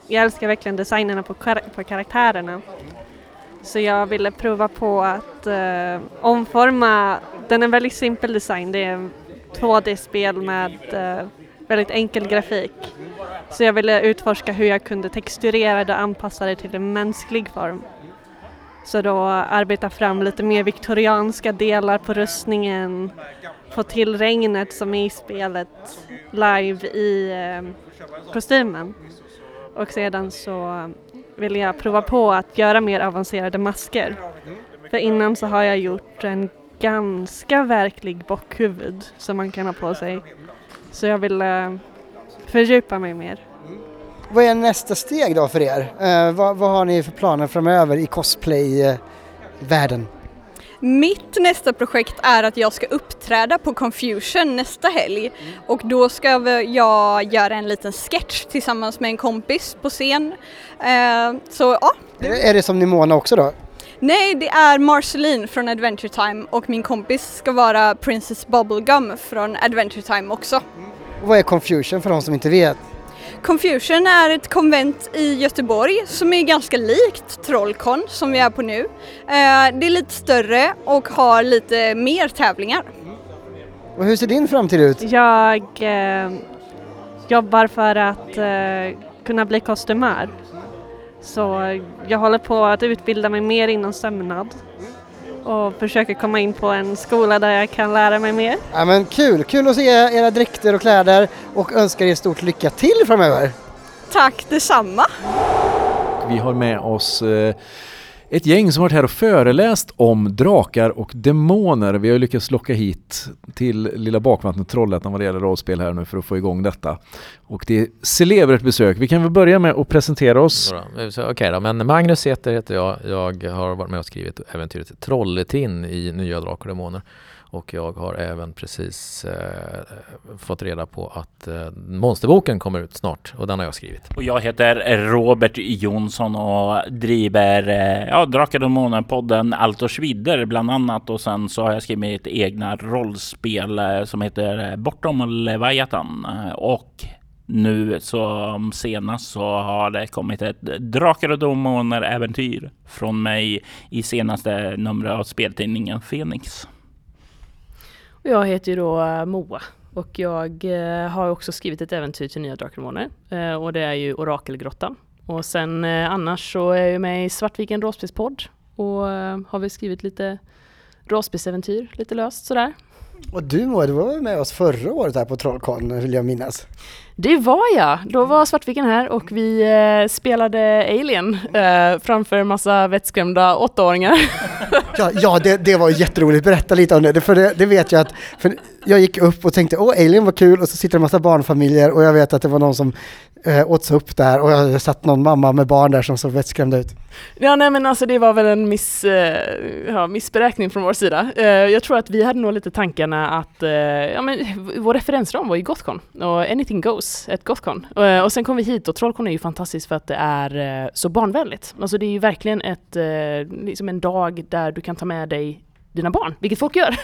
jag älskar verkligen designerna på, kar- på karaktärerna. Så jag ville prova på att eh, omforma, den är en väldigt simpel design, det är 2D-spel med eh, väldigt enkel grafik. Så jag ville utforska hur jag kunde texturera det och anpassa det till en mänsklig form. Så då arbeta fram lite mer viktorianska delar på rustningen, få till regnet som är i spelet live i eh, kostymen. Och sedan så ville jag prova på att göra mer avancerade masker. För innan så har jag gjort en ganska verklig bockhuvud som man kan ha på sig. Så jag ville eh, fördjupa mig mer. Vad är nästa steg då för er? Eh, vad, vad har ni för planer framöver i cosplay-världen? Eh, mitt nästa projekt är att jag ska uppträda på Confusion nästa helg och då ska jag göra en liten sketch tillsammans med en kompis på scen. Eh, så ja, Är det, som Nimona också då? nej det är Marceline från Adventure Time och min kompis ska vara Princess Bubblegum från Adventure Time också. Och vad är Confusion för de som inte vet? Confusion är ett konvent i Göteborg som är ganska likt Trollcon som vi är på nu. Eh, det är lite större och har lite mer tävlingar. Och hur ser din framtid ut? Jag eh, jobbar för att eh, kunna bli kostymör. Så jag håller på att utbilda mig mer inom sömnad och försöker komma in på en skola där jag kan lära mig mer. Ja men kul, kul att se era dräkter och kläder och önskar er stort lycka till framöver. Tack detsamma! Vi har med oss eh, ett gäng som varit här och föreläst om drakar och demoner. Vi har lyckats locka hit till lilla bakvattnet Trollhättan vad det gäller rollspel här nu för att få igång detta. Och det är celebert besök. Vi kan väl börja med att presentera oss. Okej okay Okej då, men Magnus heter, heter jag. Jag har varit med och skrivit äventyret Trolletin i Nya Drakar och Demoner. Och jag har även precis eh, fått reda på att eh, Monsterboken kommer ut snart och den har jag skrivit. Och jag heter Robert Jonsson och driver eh, ja, Drakar och Demoner-podden Allt och Svidder bland annat. Och sen så har jag skrivit egna rollspel eh, som heter eh, Bortom Leviathan. Eh, och nu som senast så har det kommit ett Drakar och Demoner-äventyr från mig i senaste numret av speltidningen Fenix. Jag heter ju då eh, Moa och jag eh, har också skrivit ett äventyr till Nya Drakar eh, och det är ju Orakelgrottan. Och sen annars så är jag ju med i Svartviken Råspispodd och har väl skrivit lite råspisäventyr lite löst sådär. Och du Moa, du var med oss förra året här på Trollcon vill jag minnas. Det var jag! Då var Svartviken här och vi eh, spelade Alien eh, framför en massa vettskrämda åttaåringar. [LAUGHS] Ja, ja det, det var jätteroligt, berätta lite om det, för det, det vet jag att för jag gick upp och tänkte åh Alien var kul och så sitter det en massa barnfamiljer och jag vet att det var någon som eh, åts upp där och jag satt någon mamma med barn där som såg vettskrämda ut. Ja nej men alltså det var väl en miss, eh, ja, missberäkning från vår sida. Eh, jag tror att vi hade nog lite tankarna att, eh, ja men vår referensram var ju Gothcon och anything goes, ett Gothcon. Och sen kom vi hit och Trollcon är ju fantastiskt för att det är så barnvänligt. Alltså det är ju verkligen ett, liksom en dag där du kan ta med dig dina barn, vilket folk gör.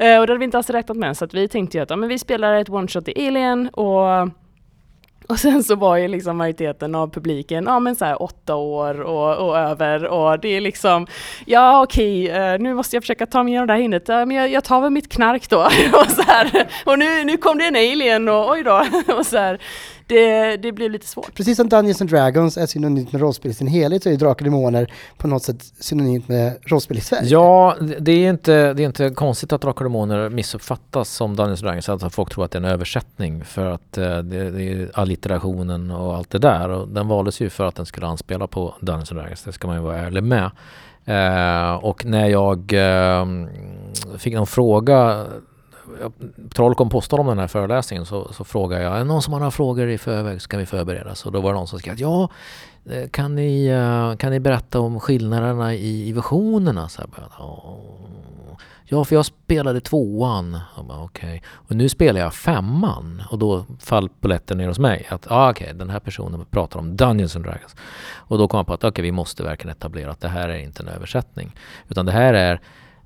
Eh, och det hade vi inte alls räknat med så att vi tänkte ju att ja, men vi spelar ett one-shot i Alien och [LAUGHS] och sen så var ju liksom majoriteten av publiken, ja men så här åtta år och, och över och det är liksom, ja okej, eh, nu måste jag försöka ta mig igenom det här hindret, ja, men jag, jag tar väl mitt knark då. [LAUGHS] och så här, och nu, nu kom det en alien och oj då. [LAUGHS] och så här, det, det blev lite svårt. Precis som Dungeons and Dragons är synonymt med rollspel i sin helhet så är Drakar och Demoner på något sätt synonymt med rollspel i Sverige. Ja, det- är inte, det är inte konstigt att Drakar och Demoner missuppfattas som Dungeons and Dragons, att folk tror att det är en översättning för att eh, det, det är allitterationen och allt det där. Och den valdes ju för att den skulle anspela på Dungeons and Dragons, det ska man ju vara ärlig med. Eh, och när jag eh, fick någon fråga Trollcon postade om den här föreläsningen så, så frågade jag, är det någon som har några frågor i förväg så kan vi förbereda oss. Och då var det någon som skrev, ja eh, kan ni, eh, kan ni berätta om skillnaderna i, i versionerna? Så jag bara, "Ja." för jag spelade tvåan. Jag bara, okay. Och nu spelar jag femman. Och då fall polletten ner hos mig. Att ah, okej, den här personen pratar om Dungeons and Dragons. Och då kom jag på att okej, vi måste verkligen etablera att det här är inte en översättning. Utan det här är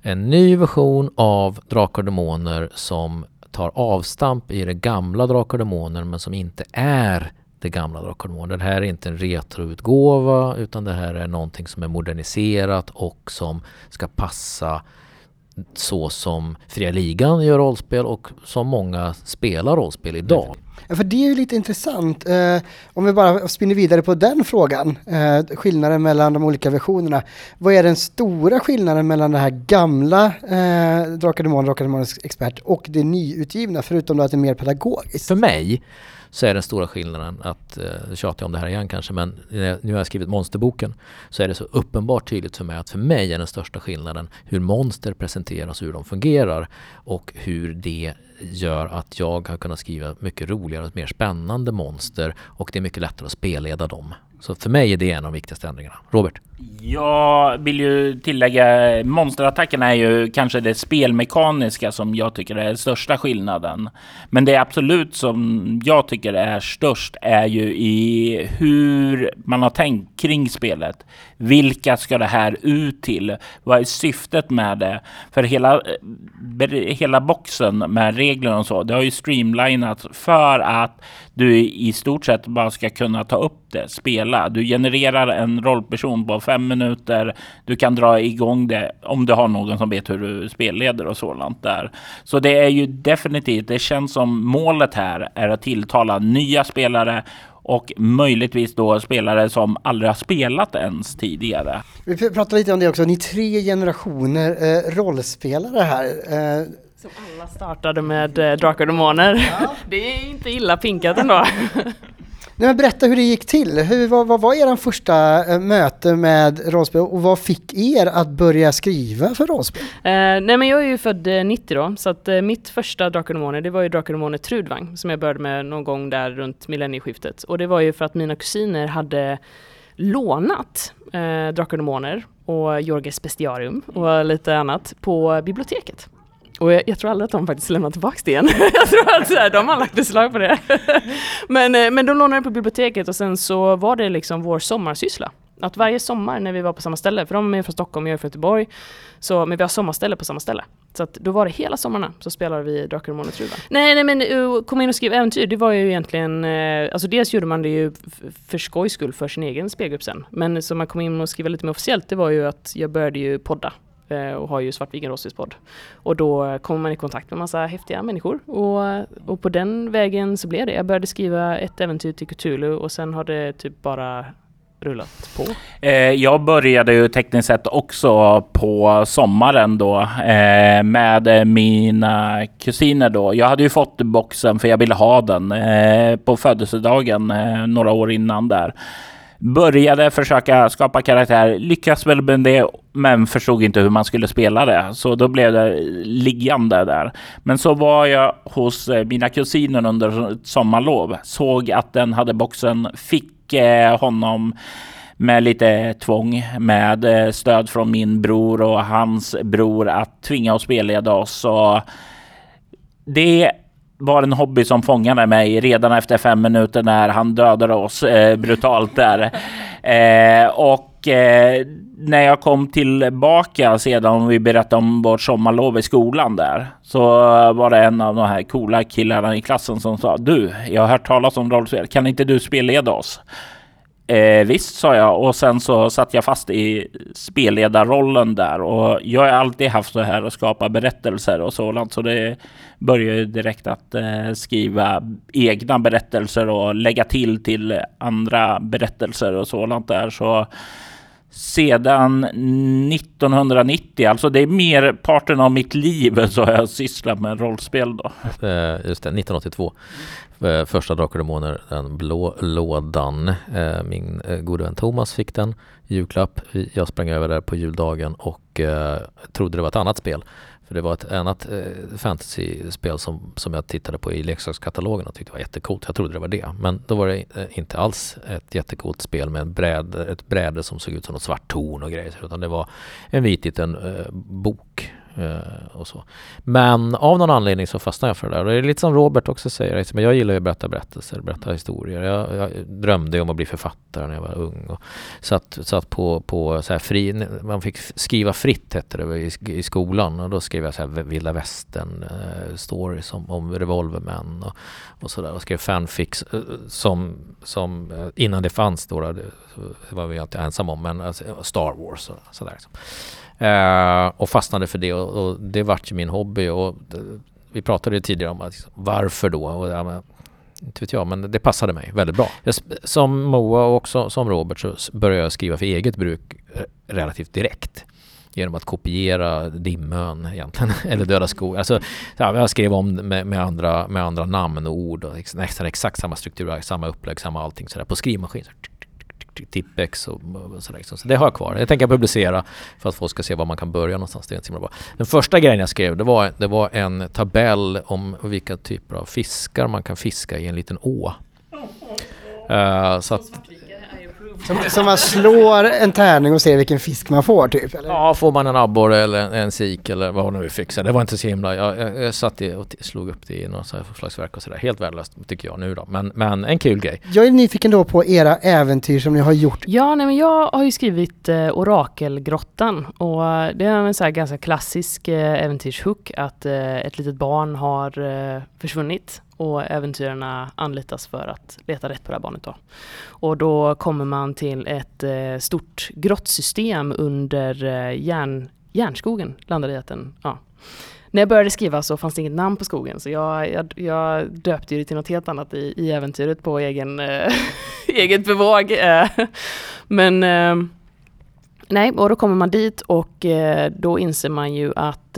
en ny version av Drakar och Demoner som tar avstamp i det gamla Drakar och Demoner men som inte är det gamla Drakar och Demoner. Det här är inte en retroutgåva utan det här är någonting som är moderniserat och som ska passa så som Fria Ligan gör rollspel och som många spelar rollspel idag. Ja, för det är ju lite intressant. Eh, om vi bara spinner vidare på den frågan, eh, skillnaden mellan de olika versionerna. Vad är den stora skillnaden mellan det här gamla eh, Drakar Demon, Drakar Demonens expert och det nyutgivna, förutom att det är mer pedagogiskt? För mig så är den stora skillnaden att, eh, tjatar jag om det här igen kanske, men eh, nu har jag skrivit monsterboken så är det så uppenbart tydligt för mig att för mig är den största skillnaden hur monster presenteras och hur de fungerar och hur det gör att jag har kunnat skriva mycket roligare och mer spännande monster och det är mycket lättare att spelleda dem. Så för mig är det en av de viktigaste ändringarna. Robert? Jag vill ju tillägga monsterattackerna är ju kanske det spelmekaniska som jag tycker är största skillnaden. Men det absolut som jag tycker är störst är ju i hur man har tänkt kring spelet. Vilka ska det här ut till? Vad är syftet med det? För hela, eh, hela boxen med regler och så, det har ju streamlinats för att du i stort sett bara ska kunna ta upp det, spela. Du genererar en rollperson på fem minuter. Du kan dra igång det om du har någon som vet hur du spelleder och sådant där. Så det är ju definitivt, det känns som målet här är att tilltala nya spelare och möjligtvis då spelare som aldrig har spelat ens tidigare. Vi pratar lite om det också, ni är tre generationer eh, rollspelare här. Eh, som alla startade med eh, Drakar och Demoner. Ja. Det är inte illa pinkat ändå. [LAUGHS] Nej, men berätta hur det gick till. Hur, vad, vad var er första eh, möte med rollspel och vad fick er att börja skriva för rollspel? Eh, nej men jag är ju född eh, 90 då, så att eh, mitt första Drakar och Demoner det var ju Drakar och Demoner Trudvang som jag började med någon gång där runt millennieskiftet. Och det var ju för att mina kusiner hade lånat eh, Drakar och Demoner och Jorges Bestiarium och lite annat på biblioteket. Och jag, jag, tror aldrig att de faktiskt lämnar tillbaka det igen. [LAUGHS] jag tror att här, de har lagt beslag på det. [LAUGHS] men, eh, men de lånade det på biblioteket och sen så var det liksom vår sommarsyssla. Att varje sommar när vi var på samma ställe, för de är från Stockholm, och jag är från Göteborg, så, men vi har sommarställe på samma ställe. Så att då var det hela sommarna så spelade vi Drakar och Månetruvan. Nej, nej men eh, uh, komma in och skriva äventyr, det var ju egentligen, eh, alltså dels gjorde man det ju för skojs skull för sin egen spelgrupp sen. Men så man kom in och skrev lite mer officiellt, det var ju att jag började ju podda Eh, och har ju Svartviken Rossis podd. Och då kommer man i kontakt med massa häftiga människor och, och på den vägen så blev det. Jag började skriva ett äventyr till Cthulhu och sen har det typ bara rullat på? Eh, jag började ju tekniskt sett också på sommaren då eh, med mina kusiner då. Jag hade ju fått boxen för jag ville ha den på födelsedagen några år innan där. Började försöka skapa karaktär, lyckas väl med det, men förstod inte hur man skulle spela det. Så då blev det liggande där. Men så var jag hos eh, mina kusiner under sommarlov. Såg att den hade boxen, fick eh, honom med lite tvång med eh, stöd från min bror och hans bror att tvinga och spelleda oss. Så det var en hobby som fångade mig redan efter fem minuter när han dödade oss eh, brutalt där. Eh, och eh, när jag kom tillbaka sedan vi berättade om vårt sommarlov i skolan där så var det en av de här coola killarna i klassen som sa Du, jag har hört talas om rollspel. Kan inte du spelleda oss? Eh, visst, sa jag och sen så satt jag fast i spelledarrollen där och jag har alltid haft det här att skapa berättelser och sådant så det började direkt att eh, skriva egna berättelser och lägga till till andra berättelser och sådant där så sedan 1990, alltså det är merparten av mitt liv [LAUGHS] så har jag sysslat med rollspel då. Eh, just det, 1982. Eh, första Drakar och Demoner, den blå lådan. Eh, min eh, gode vän Thomas fick den i julklapp. Jag sprang över där på juldagen och eh, trodde det var ett annat spel. För det var ett annat eh, fantasyspel som, som jag tittade på i leksakskatalogen och tyckte var jättecoolt. Jag trodde det var det. Men då var det inte alls ett jättecoolt spel med en bräd, ett bräde som såg ut som något svart torn och grejer. Utan det var en vit liten eh, bok och så. Men av någon anledning så fastnade jag för det där. Och det är lite som Robert också säger, liksom, jag gillar ju att berätta berättelser, berätta historier. Jag, jag drömde om att bli författare när jag var ung. Och satt, satt på, på så här fri, man fick skriva fritt hette det i, i skolan och då skrev jag så här vilda västern eh, stories om, om revolvermän och, och sådär. Och skrev fanfics eh, som, som eh, innan det fanns då, det var vi alltid ensamma om, men alltså, Star Wars och sådär. Liksom. Eh, och fastnade för det och, och det vart ju min hobby och det, vi pratade ju tidigare om att, liksom, varför då? Och, ja, men, inte vet jag, men det passade mig väldigt bra. Jag, som Moa och också som Robert så började jag skriva för eget bruk eh, relativt direkt genom att kopiera Dimön egentligen, [LAUGHS] eller Döda skog. Alltså, jag skrev om med, med, andra, med andra namn och ord och nästan exakt samma struktur, samma upplägg, samma allting sådär på skrivmaskin. Så, Tippex och, och sådär. Liksom. Så det har jag kvar. Jag tänker publicera för att folk ska se var man kan börja någonstans. Det är inte bra. Den första grejen jag skrev det var, det var en tabell om vilka typer av fiskar man kan fiska i en liten å. Uh, så att som, som man slår en tärning och ser vilken fisk man får typ? Eller? Ja, får man en abborre eller en, en sik eller vad man nu fixar. Det var inte så himla... Jag, jag, jag satt och slog upp det i något slags verk och sådär. Helt värdelöst tycker jag nu då. Men, men en kul grej. Jag är nyfiken då på era äventyr som ni har gjort. Ja, nej men jag har ju skrivit eh, Orakelgrottan och det är en så här ganska klassisk eh, äventyrshook att eh, ett litet barn har eh, försvunnit och äventyrarna anlitas för att leta rätt på det här barnet. Då. Och då kommer man till ett eh, stort grottsystem under eh, järn, järnskogen. Landade i att den, ja. När jag började skriva så fanns det inget namn på skogen så jag, jag, jag döpte det till något helt annat i, i äventyret på egen, eh, [LAUGHS] eget bevåg. Men nej, och då kommer man dit och då inser man ju att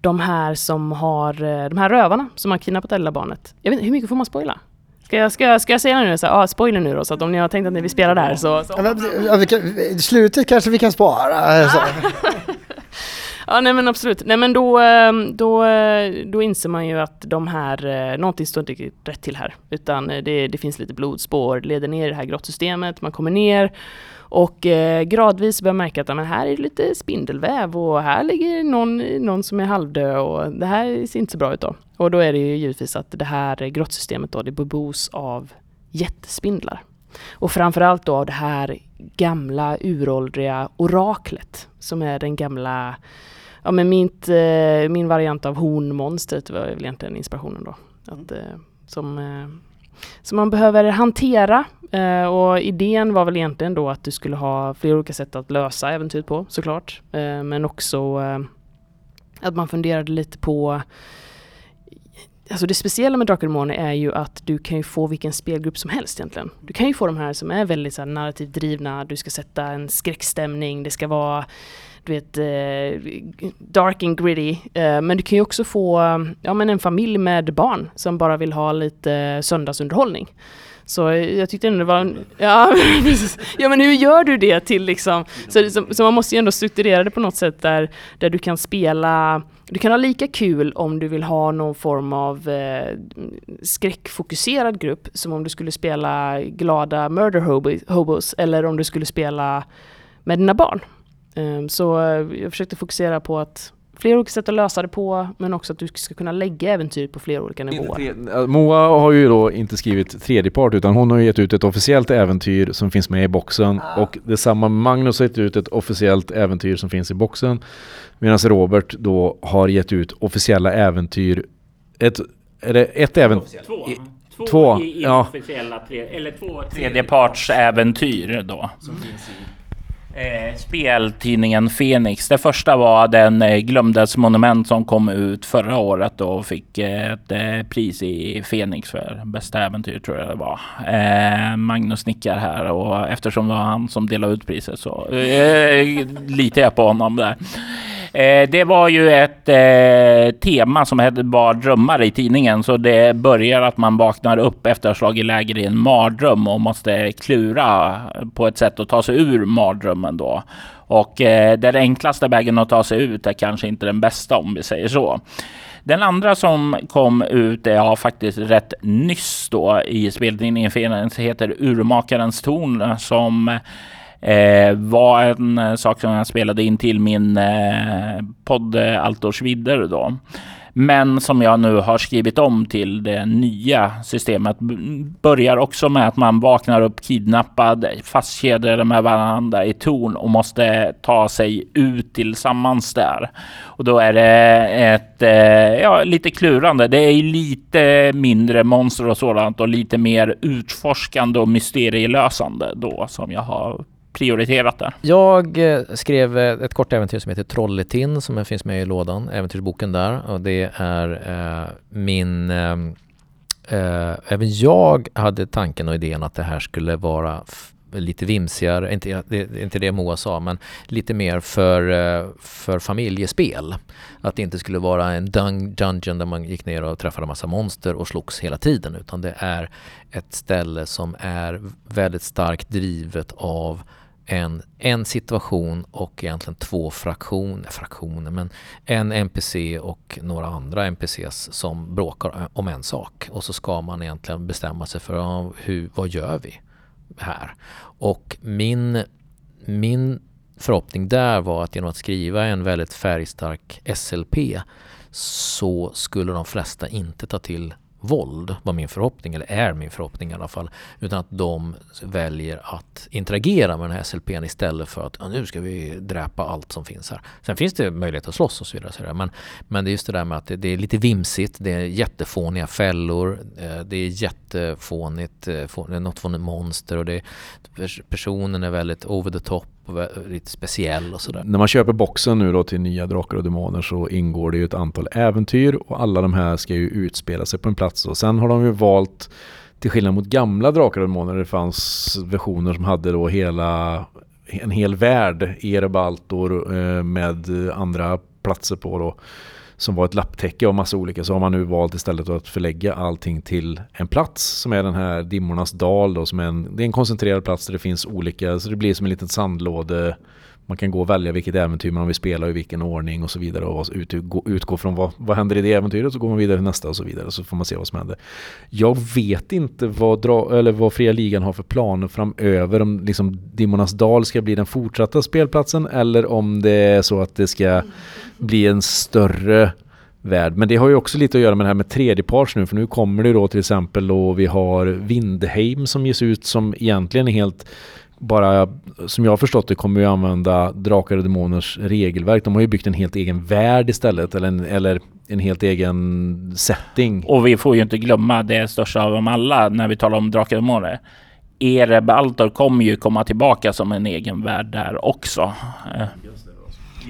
de här som har, eh, de här rövarna som har kidnappat det lilla barnet. Jag vet inte, hur mycket får man spoila? Ska jag, ska, ska jag säga nu, så ah, spoiler nu då, så att om ni har tänkt att ni vill spela där så... så. Ja, vi kan, slutet kanske vi kan spara. Så. [LAUGHS] ja, nej men absolut. Nej men då, ehm, då, då inser man ju att de här, eh, någonting står inte rätt till här. Utan det, det finns lite blodspår, leder ner i det här grottsystemet, man kommer ner och eh, gradvis börjar märka att men här är det lite spindelväv och här ligger någon, någon som är halvdöd och det här ser inte så bra ut då. Och då är det ju givetvis att det här grottsystemet då, det bebos av jättespindlar. Och framförallt då av det här gamla uråldriga oraklet som är den gamla Ja men mitt, eh, min variant av hornmonstret var väl egentligen inspirationen då. Att, eh, som eh, som man behöver hantera. Eh, och idén var väl egentligen då att du skulle ha flera olika sätt att lösa äventyret på såklart. Eh, men också eh, att man funderade lite på Alltså det speciella med Drakar och Demoner är ju att du kan ju få vilken spelgrupp som helst egentligen. Du kan ju få de här som är väldigt så här, narrativt drivna, du ska sätta en skräckstämning, det ska vara du vet, eh, dark and gritty. Eh, men du kan ju också få ja, men en familj med barn som bara vill ha lite söndagsunderhållning. Så jag tyckte ändå det var... Ja, [LAUGHS] ja men hur gör du det till liksom... Så, så, så, man måste ju ändå strukturera det på något sätt där, där du kan spela... Du kan ha lika kul om du vill ha någon form av eh, skräckfokuserad grupp som om du skulle spela glada murder hobos eller om du skulle spela med dina barn. Um, så eh, jag försökte fokusera på att flera olika sätt att lösa det på men också att du ska kunna lägga äventyret på flera olika nivåer. Moa har ju då inte skrivit tredjepart utan hon har gett ut ett officiellt äventyr som finns med i boxen ah. och detsamma med Magnus har gett ut ett officiellt äventyr som finns i boxen medan Robert då har gett ut officiella äventyr ett, är det ett äventyr? Två. Två, två i ja. officiella tre, eller två tredjepartsäventyr då. Som finns i Eh, speltidningen Fenix. Det första var den eh, Glömdes monument som kom ut förra året och fick eh, ett eh, pris i Fenix för bästa äventyr tror jag det var. Eh, Magnus nickar här och eftersom det var han som delade ut priset så eh, eh, litar jag på honom där. Eh, det var ju ett eh, tema som hette bara drömmar i tidningen. Så det börjar att man vaknar upp efter att ha slagit läger i en mardröm och måste klura på ett sätt att ta sig ur mardrömmen då. Och eh, den enklaste vägen att ta sig ut är kanske inte den bästa om vi säger så. Den andra som kom ut är ja, faktiskt rätt nyss då i speltidningen heter Urmakarens torn som eh, var en eh, sak som jag spelade in till min eh, podd eh, Altors vidder då. Men som jag nu har skrivit om till det nya systemet. Börjar också med att man vaknar upp kidnappad, fastkedjade med varandra i torn och måste ta sig ut tillsammans där. Och då är det ett, eh, ja, lite klurande. Det är lite mindre monster och sådant och lite mer utforskande och mysterielösande då som jag har prioriterat där. Jag eh, skrev eh, ett kort äventyr som heter Trolletin som finns med i lådan, äventyrsboken där. Och det är eh, min... Eh, eh, även jag hade tanken och idén att det här skulle vara lite vimsigare, inte det, inte det Moa sa, men lite mer för, eh, för familjespel. Att det inte skulle vara en dun- dungeon där man gick ner och träffade massa monster och slogs hela tiden, utan det är ett ställe som är väldigt starkt drivet av en, en situation och egentligen två fraktioner, fraktioner, men en NPC och några andra NPCs som bråkar om en sak. Och så ska man egentligen bestämma sig för ja, hur, vad gör vi här? Och min, min förhoppning där var att genom att skriva en väldigt färgstark SLP så skulle de flesta inte ta till våld, var min förhoppning, eller är min förhoppning i alla fall. Utan att de väljer att interagera med den här SLPn istället för att ja, nu ska vi dräpa allt som finns här. Sen finns det möjlighet att slåss och så vidare. Så vidare. Men, men det är just det där med att det, det är lite vimsigt, det är jättefåniga fällor, eh, det är jättefånigt, eh, få- det är något från ett monster och det, personen är väldigt over the top lite speciell och sådär. När man köper boxen nu då till nya Drakar och Demoner så ingår det ju ett antal äventyr och alla de här ska ju utspela sig på en plats och sen har de ju valt till skillnad mot gamla Drakar och Demoner det fanns versioner som hade då hela en hel värld Erebaltor eh, med andra platser på då som var ett lapptäcke av massa olika så har man nu valt istället att förlägga allting till en plats som är den här Dimmornas dal då som är en, det är en koncentrerad plats där det finns olika så det blir som en liten sandlåde man kan gå och välja vilket äventyr man vill spela och i vilken ordning och så vidare och ut, utgå från vad, vad händer i det äventyret så går man vidare till nästa och så vidare så får man se vad som händer. Jag vet inte vad, dra, eller vad Fria Ligan har för planer framöver om liksom Dimmornas dal ska bli den fortsatta spelplatsen eller om det är så att det ska bli en större värld. Men det har ju också lite att göra med det här med tredjeparts nu för nu kommer det då till exempel då vi har Vindheim som ges ut som egentligen är helt bara som jag har förstått det kommer ju använda Drakar och Demoners regelverk. De har ju byggt en helt egen värld istället eller en, eller en helt egen setting. Och vi får ju inte glömma det största av dem alla när vi talar om Drakar och Demoner. Erebaltor kommer ju komma tillbaka som en egen värld där också.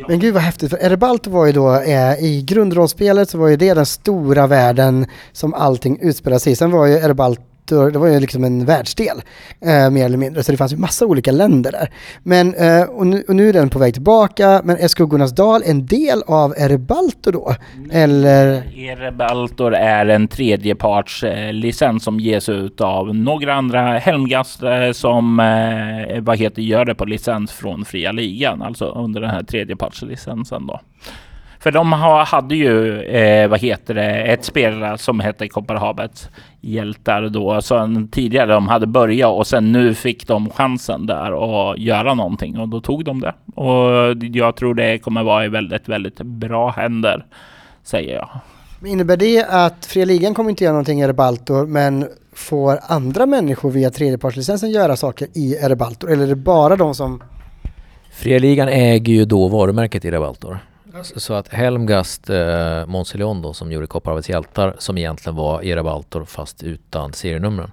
Men gud vad häftigt, för Erebaltor var ju då eh, i grundrollspelet så var ju det den stora världen som allting utspelar sig i. Sen var ju Erebaltor det var ju liksom en världsdel, eh, mer eller mindre, så det fanns ju massa olika länder där. Men, eh, och, nu, och nu är den på väg tillbaka, men är Skuggornas en del av Erebaltor då? Eller? Erebaltor är en tredjeparts eh, licens som ges ut av några andra Helmgast som eh, vad heter, gör det på licens från Fria Ligan, alltså under den här tredjepartslicensen då. För de har, hade ju, eh, vad heter det, ett spel som hette Kopparhavets hjältar då. Så tidigare de hade börjat och sen nu fick de chansen där att göra någonting och då tog de det. Och jag tror det kommer vara i väldigt, väldigt bra händer, säger jag. Men Innebär det att Fria Ligan kommer inte göra någonting i Erebaltor, men får andra människor via tredjepartslicensen göra saker i Erebaltor? Eller är det bara de som... Fria Ligan äger ju då varumärket i Revaltor. Alltså- Så- att Helmgast, eh, Måns då, som gjorde Kopparhavets hjältar, som egentligen var i Baltor fast utan serienumren.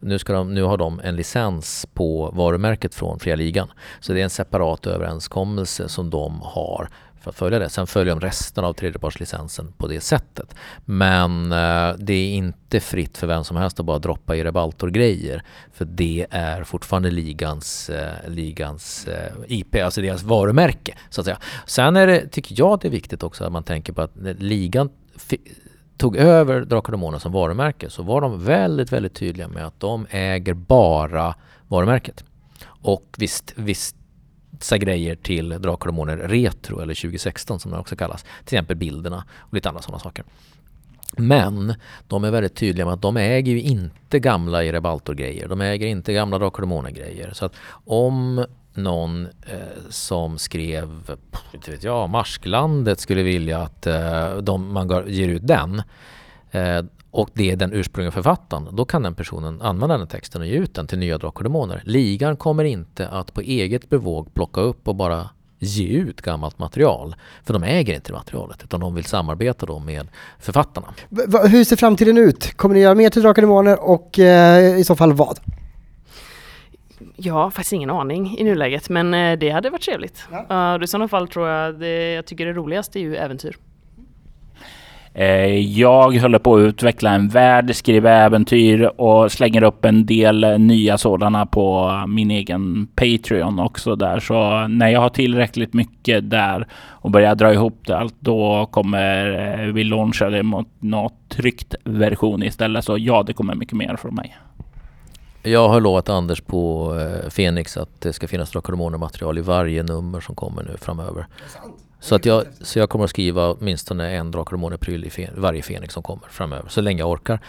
Nu, ska de, nu har de en licens på varumärket från Fria Ligan. Så det är en separat överenskommelse som de har för att följa det. Sen följer de resten av tredjepartslicensen på det sättet. Men eh, det är inte fritt för vem som helst att bara droppa i Rebaltor-grejer. För det är fortfarande ligans, eh, ligans eh, IP, alltså deras varumärke. Så att säga. Sen är det, tycker jag det är viktigt också att man tänker på att när ligan tog över Drakar och Demoner som varumärke så var de väldigt, väldigt tydliga med att de äger bara varumärket. Och visst, visst vissa grejer till Drakar och Demoner Retro eller 2016 som det också kallas. Till exempel bilderna och lite andra sådana saker. Men de är väldigt tydliga med att de äger ju inte gamla Erebaltor-grejer. De äger inte gamla Drakar och Demoner-grejer. Så att om någon eh, som skrev, inte vet jag, Marsklandet skulle vilja att eh, de, man ger ut den eh, och det är den ursprungliga författaren, då kan den personen använda den texten och ge ut den till nya Drakar och Demoner. Ligan kommer inte att på eget bevåg plocka upp och bara ge ut gammalt material. För de äger inte materialet utan de vill samarbeta då med författarna. Hur ser framtiden ut? Kommer ni göra mer till Drakar och Demoner och eh, i så fall vad? Jag har faktiskt ingen aning i nuläget men eh, det hade varit trevligt. Ja. I sådana fall tror jag det jag tycker det roligaste är ju äventyr. Eh, Jag håller på att utveckla en värld, skriver äventyr och slänger upp en del nya sådana på min egen Patreon också där. Så när jag har tillräckligt mycket där och börjar dra ihop det allt, då kommer eh, vi launcha det mot något tryckt version istället. Så ja, det kommer mycket mer från mig. Jag har lovat Anders på eh, Fenix att det ska finnas Drakar och material i varje nummer som kommer nu framöver. Så, att jag, så jag kommer att skriva åtminstone en Drakar och Demoner-pryl i fe, varje Fenix som kommer framöver, så länge jag orkar.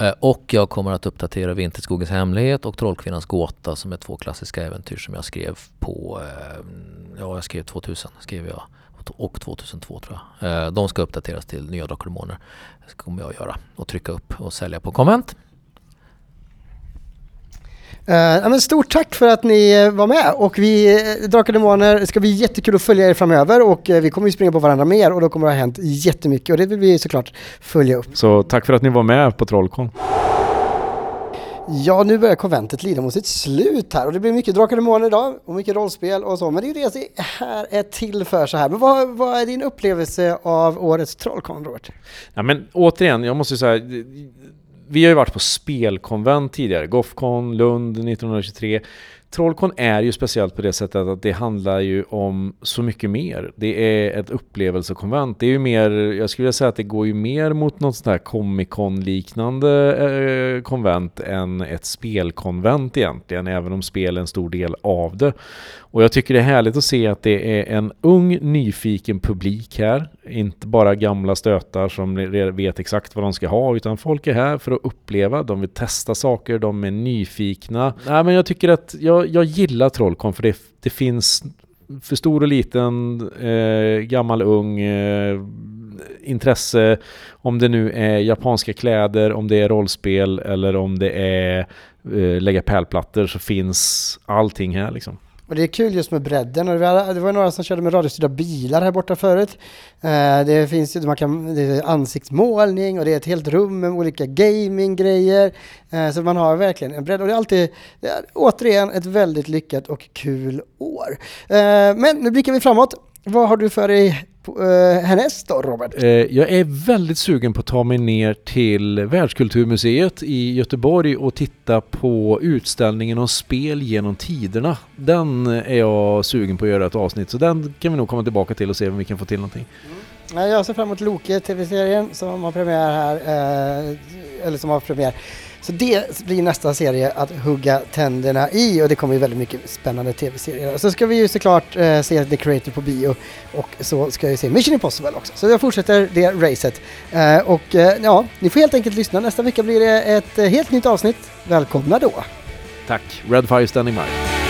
Eh, och jag kommer att uppdatera Vinterskogens hemlighet och Trollkvinnans gåta som är två klassiska äventyr som jag skrev på, eh, ja jag skrev 2000 skrev jag och 2002 tror jag. Eh, de ska uppdateras till nya Drakar och Demoner. Det kommer jag att göra och trycka upp och sälja på konvent. Ja, men stort tack för att ni eh, var med och vi, eh, Drakar och Demoner, det ska bli jättekul att följa er framöver och vi kommer ju springa på varandra mer och då kommer det ha hänt jättemycket och det vill vi såklart följa upp. Så tack för att ni var med på Trollcon. Ja, nu börjar konventet lida mot sitt slut här och det blir mycket Drakar och Demoner idag och mycket rollspel och så, men det är ju det det här är till för så här. Men vad, vad är din upplevelse av årets Trollkon, Robert? Ja, men återigen, jag måste säga, vi har ju varit på spelkonvent tidigare, Gothcon, Lund 1923. Trollcon är ju speciellt på det sättet att det handlar ju om så mycket mer. Det är ett upplevelsekonvent. Det är ju mer, jag skulle vilja säga att det går ju mer mot något sånt här Comic Con liknande eh, konvent än ett spelkonvent egentligen, även om spel är en stor del av det. Och jag tycker det är härligt att se att det är en ung nyfiken publik här. Inte bara gamla stötar som vet exakt vad de ska ha, utan folk är här för att uppleva, de vill testa saker, de är nyfikna. Nej men jag tycker att jag, jag gillar Trollkon för det, det finns för stor och liten, eh, gammal, ung, eh, intresse. Om det nu är japanska kläder, om det är rollspel eller om det är eh, lägga pärlplattor så finns allting här liksom. Och det är kul just med bredden och det var, några som körde med radiostyrda bilar här borta förut. Eh, det finns ju, man kan, det är ansiktsmålning och det är ett helt rum med olika gaminggrejer. Eh, så man har verkligen en bredd och det är alltid, det är, återigen ett väldigt lyckat och kul år. Eh, men nu blickar vi framåt. Vad har du för dig på, eh, härnäst då Robert? Eh, Jag är väldigt sugen på att ta mig ner till Världskulturmuseet i Göteborg och titta på utställningen om spel genom tiderna. Den är jag sugen på att göra ett avsnitt, så den kan vi nog komma tillbaka till och se om vi kan få till någonting. Nej, Jag ser fram emot Loke, tv-serien som har premiär här, eh, eller som har premiär. Så det blir nästa serie att hugga tänderna i och det kommer ju väldigt mycket spännande tv-serier. Så ska vi ju såklart eh, se The Creator på bio och så ska vi se Mission Impossible också. Så jag fortsätter det racet. Eh, och eh, ja, ni får helt enkelt lyssna. Nästa vecka blir det ett eh, helt nytt avsnitt. Välkomna då! Tack! Red Fire Standing By.